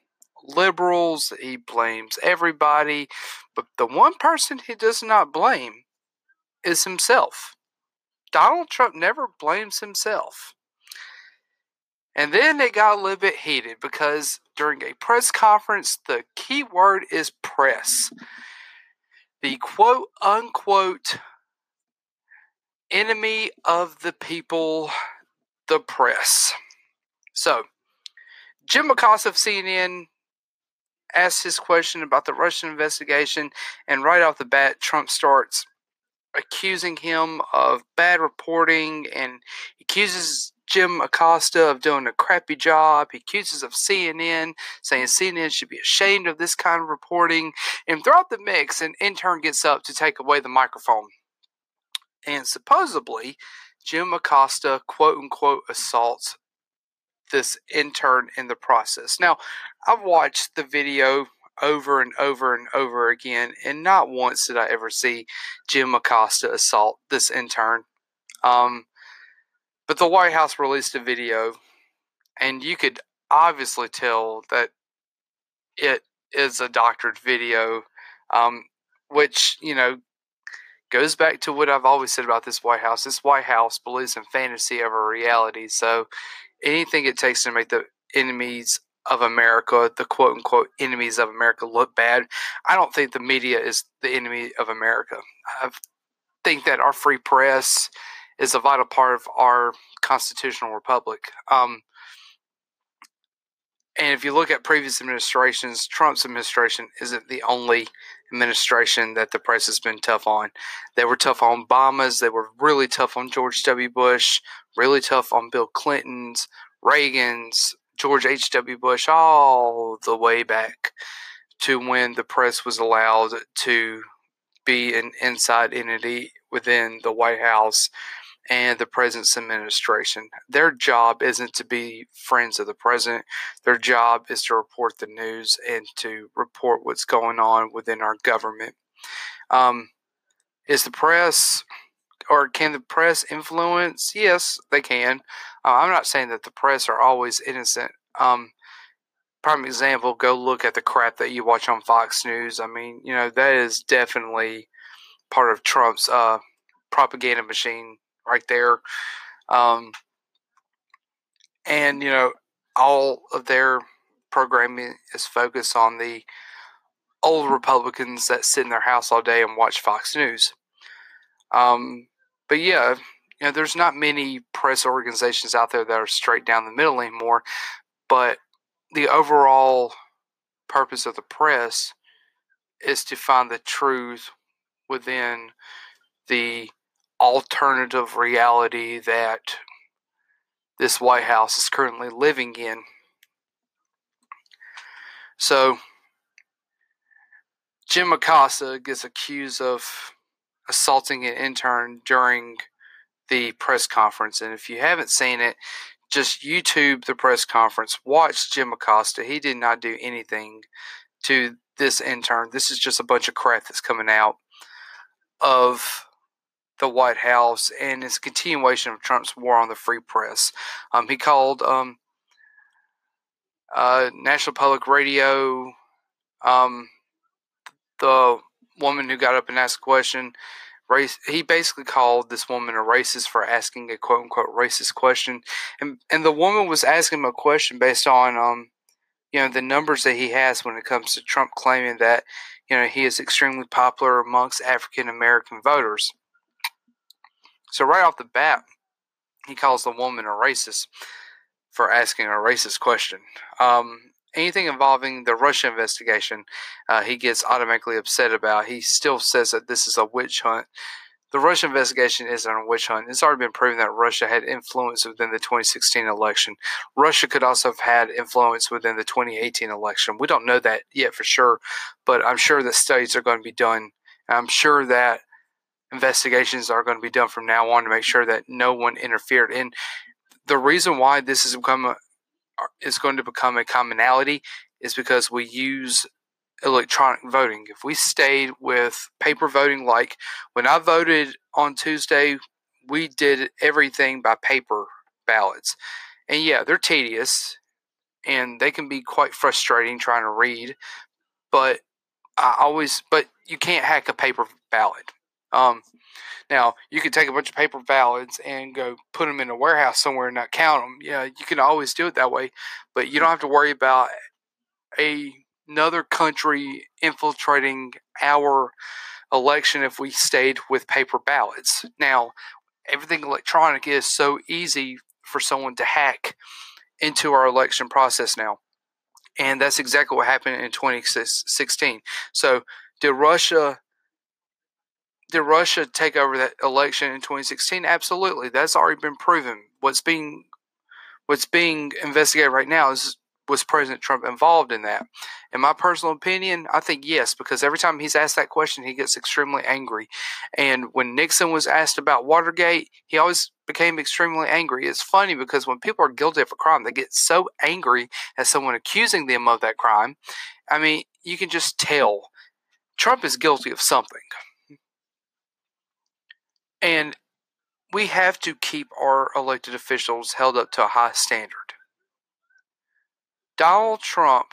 liberals. He blames everybody. But the one person he does not blame is himself. Donald Trump never blames himself. And then it got a little bit heated because during a press conference, the key word is press. The quote unquote enemy of the people, the press. So, Jim Acosta of CNN asked his question about the Russian investigation, and right off the bat, Trump starts accusing him of bad reporting and accuses Jim Acosta of doing a crappy job. He accuses of CNN, saying CNN should be ashamed of this kind of reporting. And throughout the mix, an intern gets up to take away the microphone. And supposedly, Jim Acosta, quote unquote, assaults this intern in the process. Now, I've watched the video over and over and over again, and not once did I ever see Jim Acosta assault this intern. Um, but the White House released a video, and you could obviously tell that it is a doctored video, um, which, you know, goes back to what I've always said about this White House. This White House believes in fantasy over reality. So anything it takes to make the enemies of America, the quote unquote enemies of America, look bad. I don't think the media is the enemy of America. I think that our free press is a vital part of our constitutional republic. Um, and if you look at previous administrations, Trump's administration isn't the only administration that the press has been tough on. They were tough on Obama's, they were really tough on George W. Bush, really tough on Bill Clinton's, Reagan's, George H.W. Bush, all the way back to when the press was allowed to be an inside entity within the White House and the president's administration. Their job isn't to be friends of the president. Their job is to report the news and to report what's going on within our government. Um, is the press or can the press influence? Yes, they can. Uh, I'm not saying that the press are always innocent. Um, prime example, go look at the crap that you watch on Fox News. I mean, you know, that is definitely part of Trump's uh, propaganda machine right there. Um, and, you know, all of their programming is focused on the old Republicans that sit in their house all day and watch Fox News. Um, but yeah, you know, there's not many press organizations out there that are straight down the middle anymore. But the overall purpose of the press is to find the truth within the alternative reality that this White House is currently living in. So, Jim Acosta gets accused of assaulting an intern during the press conference. And if you haven't seen it, just YouTube the press conference. Watch Jim Acosta. He did not do anything to this intern. This is just a bunch of crap that's coming out of the White House, and it's continuation of Trump's war on the free press. Um, he called um, uh, National Public Radio um, the woman who got up and asked a question race he basically called this woman a racist for asking a quote unquote racist question and and the woman was asking him a question based on um you know the numbers that he has when it comes to Trump claiming that you know he is extremely popular amongst African American voters so right off the bat he calls the woman a racist for asking a racist question um anything involving the Russia investigation, uh, he gets automatically upset about. He still says that this is a witch hunt. The Russia investigation isn't a witch hunt. It's already been proven that Russia had influence within the 2016 election. Russia could also have had influence within the 2018 election. We don't know that yet for sure, but I'm sure the studies are going to be done. I'm sure that investigations are going to be done from now on to make sure that no one interfered. And the reason why this has become a, uh, is going to become a commonality is because we use electronic voting. If we stayed with paper voting, like when I voted on Tuesday, we did everything by paper ballots. And yeah, they're tedious and they can be quite frustrating trying to read, but I always, but you can't hack a paper ballot. Um, now, you can take a bunch of paper ballots and go put them in a warehouse somewhere and not count them. Yeah, you can always do it that way, but you don't have to worry about a, another country infiltrating our election if we stayed with paper ballots. Now, everything electronic is so easy for someone to hack into our election process now. And that's exactly what happened in 2016. So, did Russia did Russia take over that election in 2016? Absolutely. That's already been proven. What's being what's being investigated right now is was President Trump involved in that? In my personal opinion, I think yes, because every time he's asked that question, he gets extremely angry. And when Nixon was asked about Watergate, he always became extremely angry. It's funny because when people are guilty of a crime, they get so angry at someone accusing them of that crime. I mean, you can just tell Trump is guilty of something. And we have to keep our elected officials held up to a high standard. Donald Trump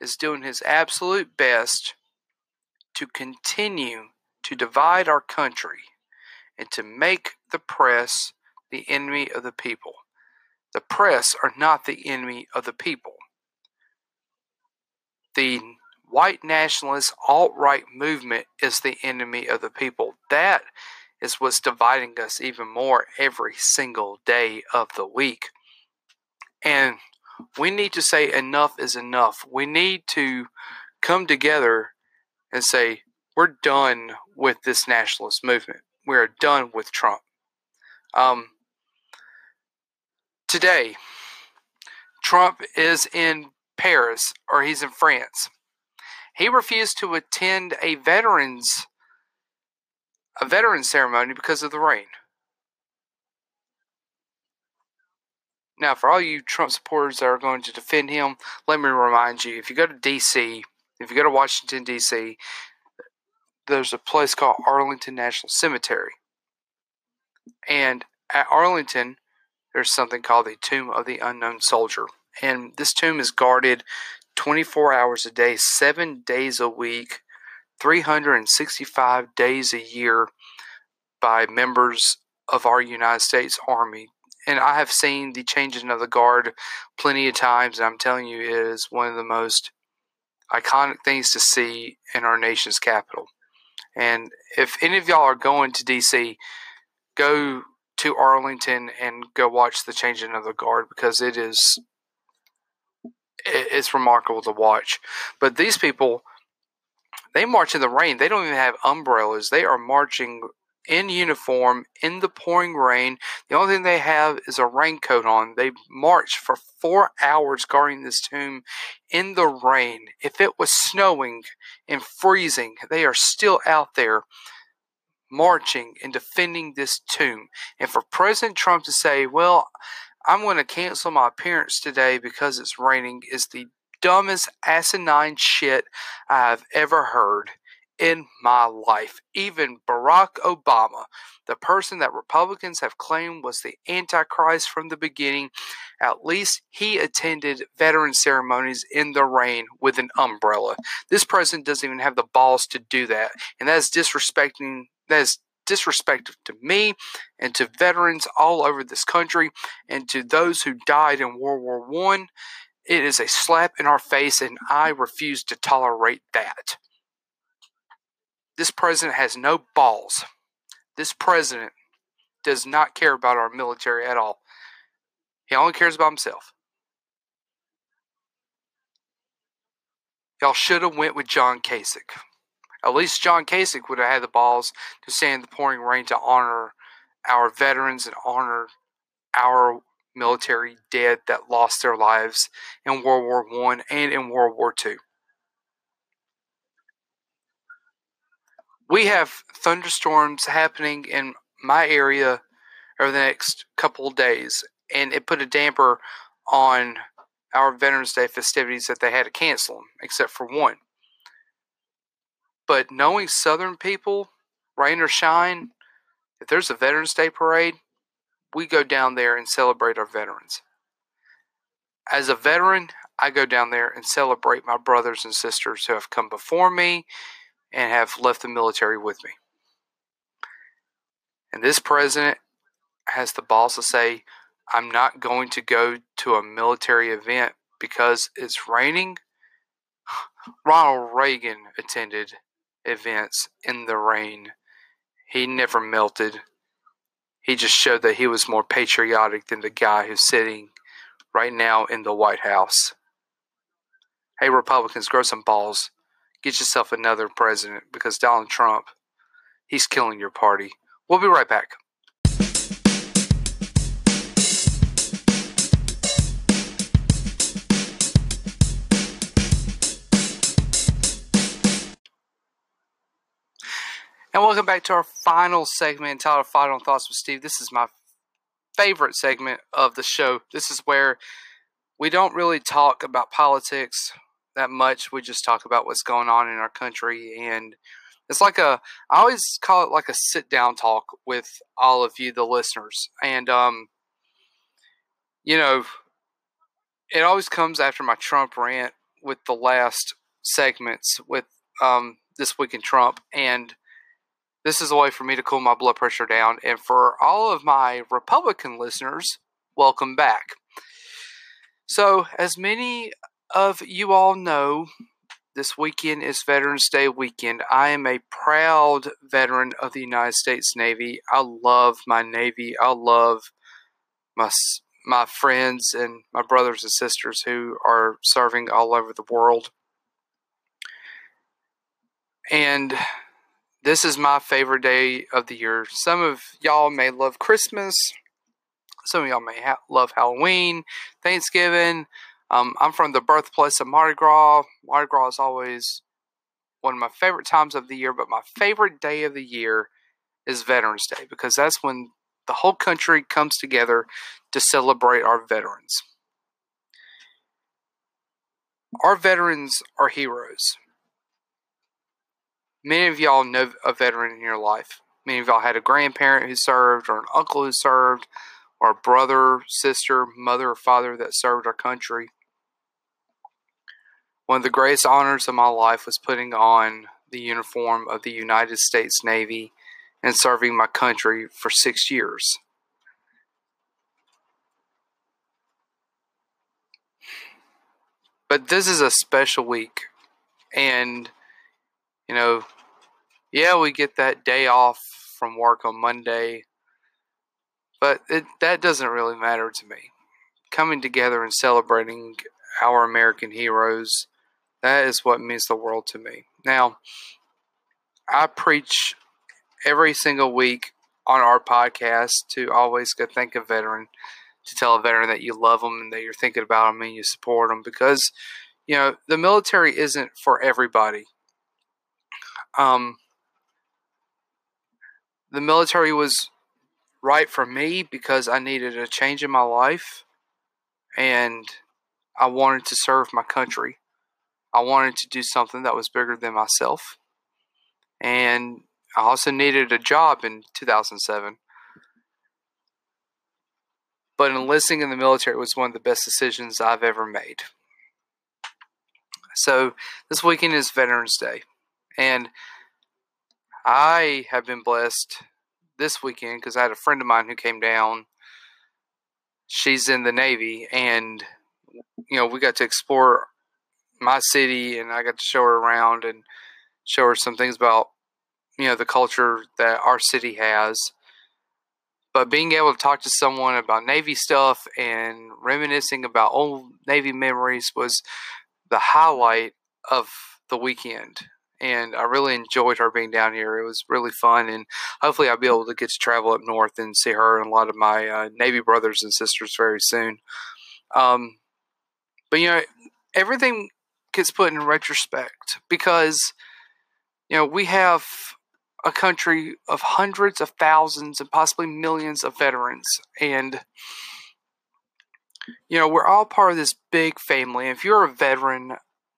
is doing his absolute best to continue to divide our country and to make the press the enemy of the people. The press are not the enemy of the people. The white nationalist alt right movement is the enemy of the people. That is what's dividing us even more every single day of the week. And we need to say enough is enough. We need to come together and say, we're done with this nationalist movement. We're done with Trump. Um, today, Trump is in Paris or he's in France he refused to attend a veterans a veterans ceremony because of the rain. Now, for all you Trump supporters that are going to defend him, let me remind you if you go to D.C., if you go to Washington, D.C., there's a place called Arlington National Cemetery. And at Arlington, there's something called the Tomb of the Unknown Soldier. And this tomb is guarded 24 hours a day, seven days a week, 365 days a year by members of our United States Army. And I have seen the changing of the guard plenty of times, and I'm telling you, it is one of the most iconic things to see in our nation's capital. And if any of y'all are going to DC, go to Arlington and go watch the changing of the guard because it is it's remarkable to watch. But these people they march in the rain. They don't even have umbrellas. They are marching in uniform in the pouring rain. The only thing they have is a raincoat on. They march for four hours guarding this tomb in the rain. If it was snowing and freezing, they are still out there marching and defending this tomb. And for President Trump to say, well, I'm going to cancel my appearance today because it's raining is the dumbest asinine shit I've ever heard in my life. Even Barack Obama, the person that Republicans have claimed was the Antichrist from the beginning, at least he attended veteran ceremonies in the rain with an umbrella. This president doesn't even have the balls to do that. And that is disrespecting, that is disrespectful to me and to veterans all over this country and to those who died in World War One. It is a slap in our face, and I refuse to tolerate that. This president has no balls. This president does not care about our military at all. He only cares about himself. Y'all should have went with John Kasich. At least John Kasich would have had the balls to stand in the pouring rain to honor our veterans and honor our military dead that lost their lives in World War One and in World War Two. we have thunderstorms happening in my area over the next couple of days, and it put a damper on our Veterans Day festivities that they had to cancel them, except for one. But knowing Southern people, rain or shine, if there's a Veterans Day parade, we go down there and celebrate our veterans. As a veteran, I go down there and celebrate my brothers and sisters who have come before me and have left the military with me. And this president has the balls to say, I'm not going to go to a military event because it's raining. Ronald Reagan attended events in the rain. He never melted. He just showed that he was more patriotic than the guy who's sitting right now in the White House. Hey, Republicans, grow some balls get yourself another president because Donald Trump, he's killing your party. We'll be right back. And welcome back to our final segment entitled Final Thoughts with Steve. This is my favorite segment of the show. This is where we don't really talk about politics that much. We just talk about what's going on in our country, and it's like a I always call it like a sit down talk with all of you, the listeners, and um, you know, it always comes after my Trump rant with the last segments with um this week in Trump, and this is a way for me to cool my blood pressure down, and for all of my Republican listeners, welcome back. So, as many of you all know, this weekend is Veterans Day weekend. I am a proud veteran of the United States Navy. I love my Navy. I love my my friends and my brothers and sisters who are serving all over the world. And this is my favorite day of the year. Some of y'all may love Christmas. Some of y'all may ha- love Halloween, Thanksgiving. Um, I'm from the birthplace of Mardi Gras. Mardi Gras is always one of my favorite times of the year, but my favorite day of the year is Veterans Day because that's when the whole country comes together to celebrate our veterans. Our veterans are heroes. Many of y'all know a veteran in your life. Many of y'all had a grandparent who served or an uncle who served, or a brother, sister, mother, or father that served our country. One of the greatest honors of my life was putting on the uniform of the United States Navy and serving my country for six years. But this is a special week. And, you know, yeah, we get that day off from work on Monday, but it, that doesn't really matter to me. Coming together and celebrating our American heroes, that is what means the world to me. Now, I preach every single week on our podcast to always go thank a veteran, to tell a veteran that you love them and that you're thinking about them and you support them because, you know, the military isn't for everybody. Um, the military was right for me because I needed a change in my life and I wanted to serve my country. I wanted to do something that was bigger than myself. And I also needed a job in 2007. But enlisting in the military was one of the best decisions I've ever made. So, this weekend is Veterans Day. And I have been blessed this weekend because I had a friend of mine who came down. She's in the Navy, and you know we got to explore my city, and I got to show her around and show her some things about you know the culture that our city has. But being able to talk to someone about Navy stuff and reminiscing about old Navy memories was the highlight of the weekend and I really enjoyed her being down here. It was really fun, and hopefully, I'll be able to get to travel up north and see her and a lot of my uh, Navy brothers and sisters very soon. Um, but you know, everything gets put in retrospect because you know we have a country of hundreds of thousands and possibly millions of veterans, and you know we're all part of this big family. If you're a veteran,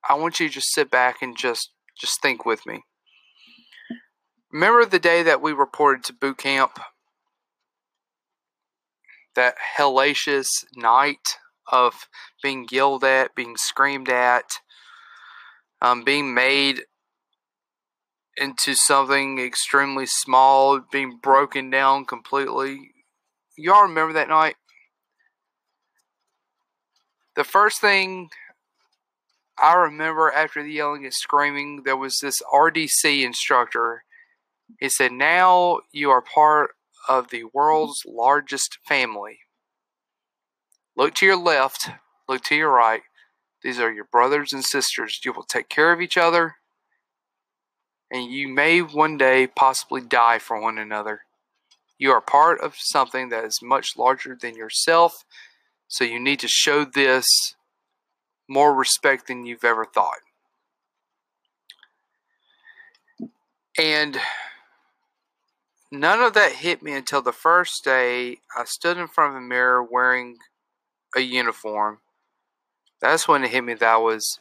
I want you to just sit back and just just think with me. Remember the day that we reported to boot camp? That hellacious night of being yelled at, being screamed at, um, being made into something extremely small, being broken down completely. Y'all remember that night? The first thing I remember after the yelling and screaming, there was this RDC instructor. He said, Now you are part of the world's largest family. Look to your left, look to your right. These are your brothers and sisters. You will take care of each other, and you may one day possibly die for one another. You are part of something that is much larger than yourself, so you need to show this more respect than you've ever thought. And none of that hit me until the first day I stood in front of a mirror wearing a uniform. That's when it hit me that I was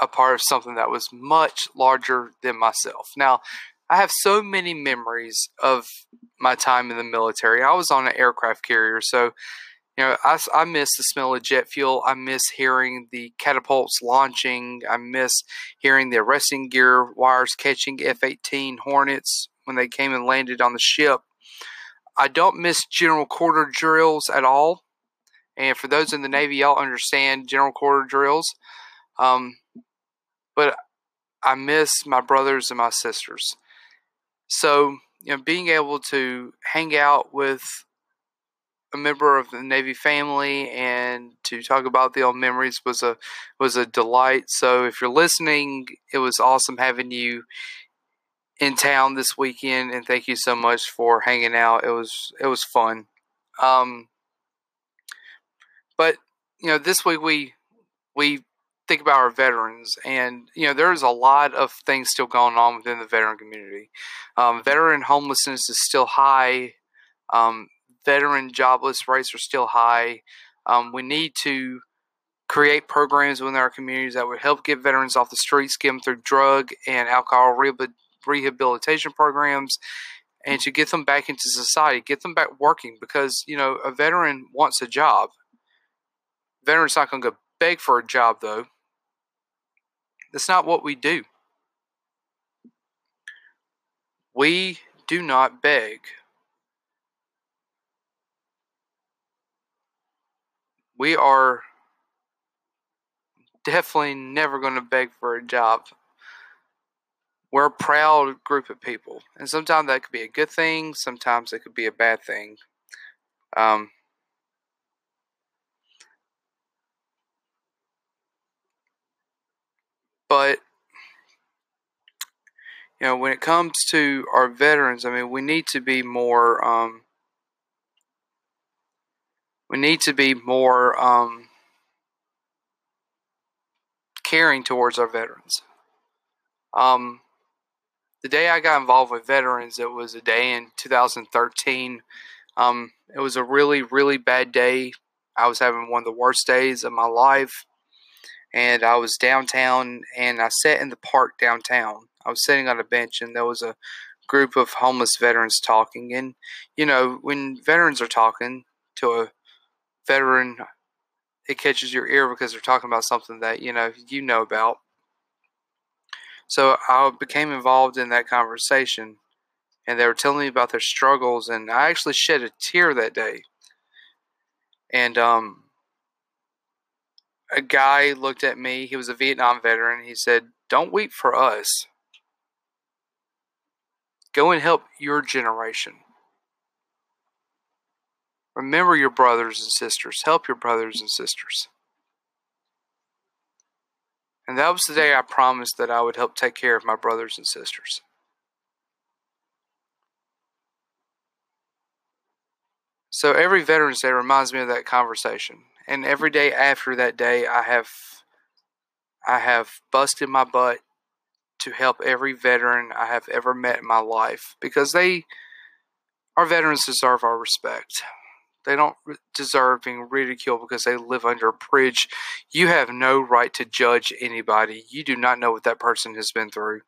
a part of something that was much larger than myself. Now, I have so many memories of my time in the military. I was on an aircraft carrier, so you know, I, I miss the smell of jet fuel. I miss hearing the catapults launching. I miss hearing the arresting gear wires catching F 18 Hornets when they came and landed on the ship. I don't miss general quarter drills at all. And for those in the Navy, y'all understand general quarter drills. Um, but I miss my brothers and my sisters. So, you know, being able to hang out with a member of the Navy family, and to talk about the old memories was a was a delight. So if you're listening, it was awesome having you in town this weekend, and thank you so much for hanging out. It was it was fun. Um, but you know, this week we we think about our veterans, and you know, there's a lot of things still going on within the veteran community. Um, veteran homelessness is still high. Um, veteran jobless rates are still high. Um, we need to create programs within our communities that would help get veterans off the streets, get them through drug and alcohol rehabilitation programs, and to get them back into society, get them back working because, you know, a veteran wants a job. Veteran's not going to go beg for a job, though. That's not what we do. We do not beg. We are definitely never going to beg for a job. We're a proud group of people, and sometimes that could be a good thing. Sometimes it could be a bad thing. Um, but you know, when it comes to our veterans, I mean, we need to be more. Um, we need to be more um, caring towards our veterans. Um, the day I got involved with veterans, it was a day in 2013. Um, it was a really, really bad day. I was having one of the worst days of my life. And I was downtown and I sat in the park downtown. I was sitting on a bench and there was a group of homeless veterans talking. And, you know, when veterans are talking to a veteran, it catches your ear because they're talking about something that, you know, you know about. So I became involved in that conversation, and they were telling me about their struggles, and I actually shed a tear that day. And um, a guy looked at me. He was a Vietnam veteran. He said, "Don't weep for us. Go and help your generation." Remember your brothers and sisters. Help your brothers and sisters. And that was the day I promised that I would help take care of my brothers and sisters. So every Veterans Day reminds me of that conversation. And every day after that day I have I have busted my butt to help every veteran I have ever met in my life because they our veterans deserve our respect. They don't deserve being ridiculed because they live under a bridge. You have no right to judge anybody. You do not know what that person has been through.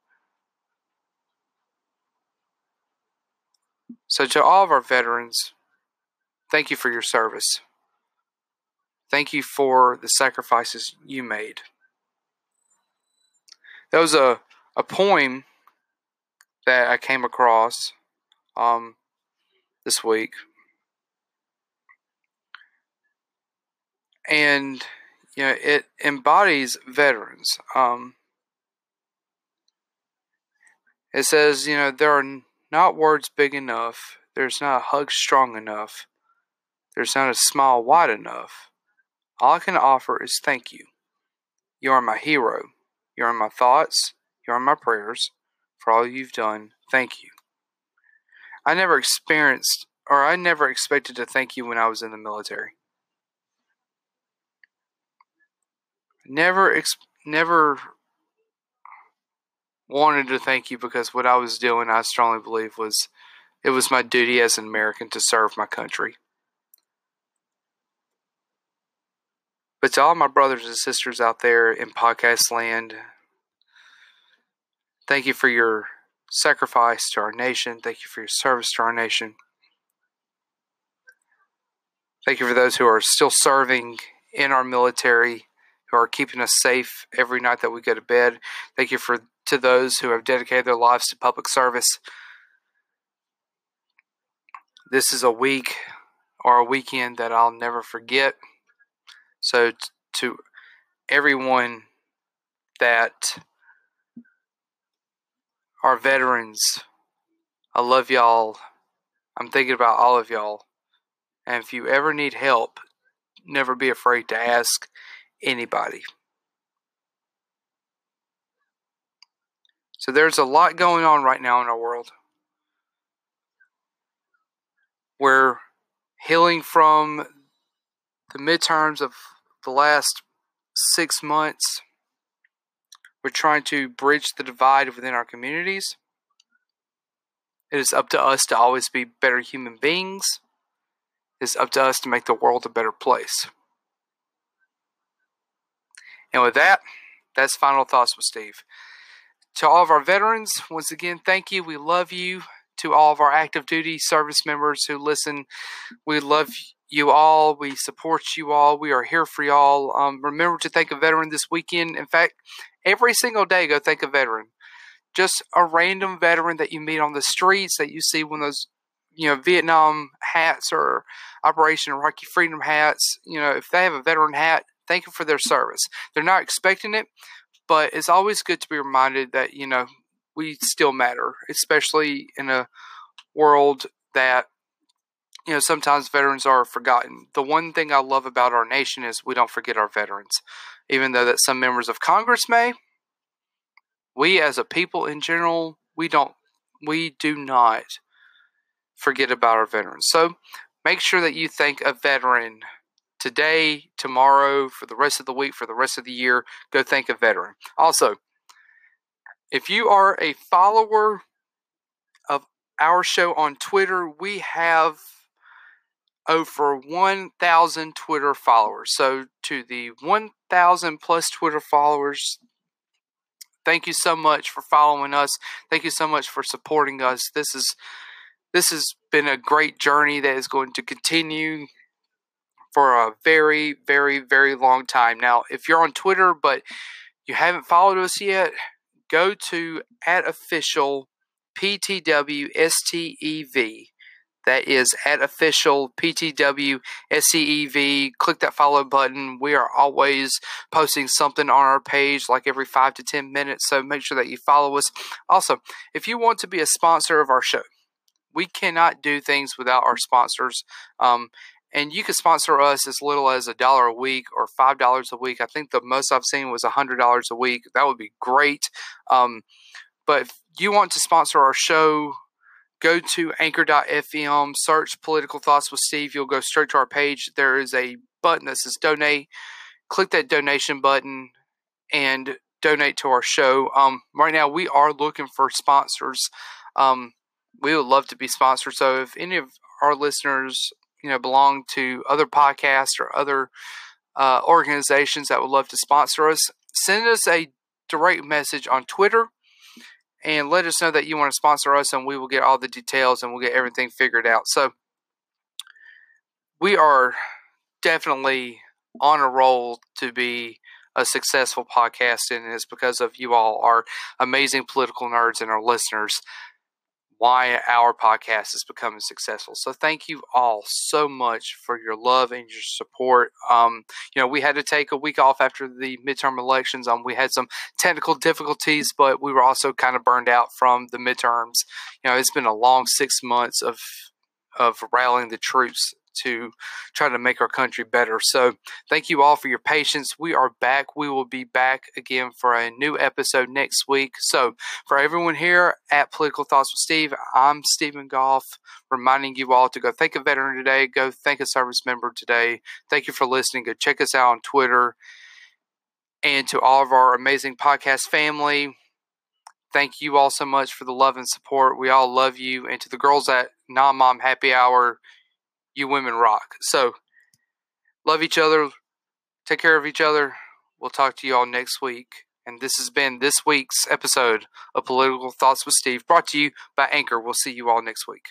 So, to all of our veterans, thank you for your service. Thank you for the sacrifices you made. There was a, a poem that I came across um, this week and you know it embodies veterans. Um, it says, you know, there are not words big enough. There's not a hug strong enough. There's not a smile wide enough. All I can offer is thank you. You are my hero. You are my thoughts. You are my prayers. For all you've done, thank you. I never experienced, or I never expected to thank you when I was in the military. Never ex- never wanted to thank you because what I was doing, I strongly believe, was it was my duty as an American to serve my country. But to all my brothers and sisters out there in podcast land, thank you for your sacrifice to our nation. Thank you for your service to our nation. Thank you for those who are still serving in our military who are keeping us safe every night that we go to bed. Thank you for to those who have dedicated their lives to public service. This is a week or a weekend that I'll never forget. So t- to everyone that are veterans, I love y'all. I'm thinking about all of y'all. And if you ever need help, never be afraid to ask anybody. So there's a lot going on right now in our world. We're healing from the midterms of the last six months. We're trying to bridge the divide within our communities. It is up to us to always be better human beings. It is up to us to make the world a better place. And with that, that's final thoughts with Steve. To all of our veterans, once again, thank you. We love you. to all of our active duty service members who listen. We love you all. We support you all. We are here for y'all. Um, remember to thank a veteran this weekend. In fact, every single day, go thank a veteran. Just a random veteran that you meet on the streets that you see when those you know Vietnam hats or Operation Iraqi Freedom hats. You know, if they have a veteran hat, thank you for their service. They're not expecting it, but it's always good to be reminded that you know we still matter, especially in a world that you know sometimes veterans are forgotten. The one thing I love about our nation is we don't forget our veterans, even though that some members of Congress may. We as a people in general, we don't we do not forget about our veterans. So make sure that you thank a veteran today, tomorrow, for the rest of the week, for the rest of the year. Go thank a veteran. Also, if you are a follower of our show on Twitter, we have over 1,000 Twitter followers. So, to the 1,000 plus Twitter followers, thank you so much for following us. Thank you so much for supporting us. This is this has been a great journey that is going to continue for a very, very, very long time. Now, if you're on Twitter but you haven't followed us yet, go to at official PTWSTEV. That is at official PTWSTEV. Click that follow button. We are always posting something on our page like every five to 10 minutes. So make sure that you follow us. Also, if you want to be a sponsor of our show, we cannot do things without our sponsors. Um, and you can sponsor us as little as a dollar a week or five dollars a week. I think the most I've seen was a hundred dollars a week. That would be great. Um, but if you want to sponsor our show, go to anchor.fm, search political thoughts with Steve. You'll go straight to our page. There is a button that says donate. Click that donation button and donate to our show. Um, right now, we are looking for sponsors. Um, we would love to be sponsored. So if any of our listeners, you know, belong to other podcasts or other uh, organizations that would love to sponsor us, send us a direct message on Twitter and let us know that you want to sponsor us, and we will get all the details and we'll get everything figured out. So we are definitely on a roll to be a successful podcast, and it's because of you all, our amazing political nerds and our listeners why our podcast is becoming successful. So thank you all so much for your love and your support. Um, you know, we had to take a week off after the midterm elections. Um, we had some technical difficulties, but we were also kind of burned out from the midterms. You know, it's been a long six months of of rallying the troops to try to make our country better. So, thank you all for your patience. We are back. We will be back again for a new episode next week. So, for everyone here at Political Thoughts with Steve, I'm Stephen Goff, reminding you all to go thank a veteran today, go thank a service member today. Thank you for listening. Go check us out on Twitter. And to all of our amazing podcast family, thank you all so much for the love and support. We all love you. And to the girls at Non Mom Happy Hour, you women rock. So, love each other. Take care of each other. We'll talk to you all next week. And this has been this week's episode of Political Thoughts with Steve, brought to you by Anchor. We'll see you all next week.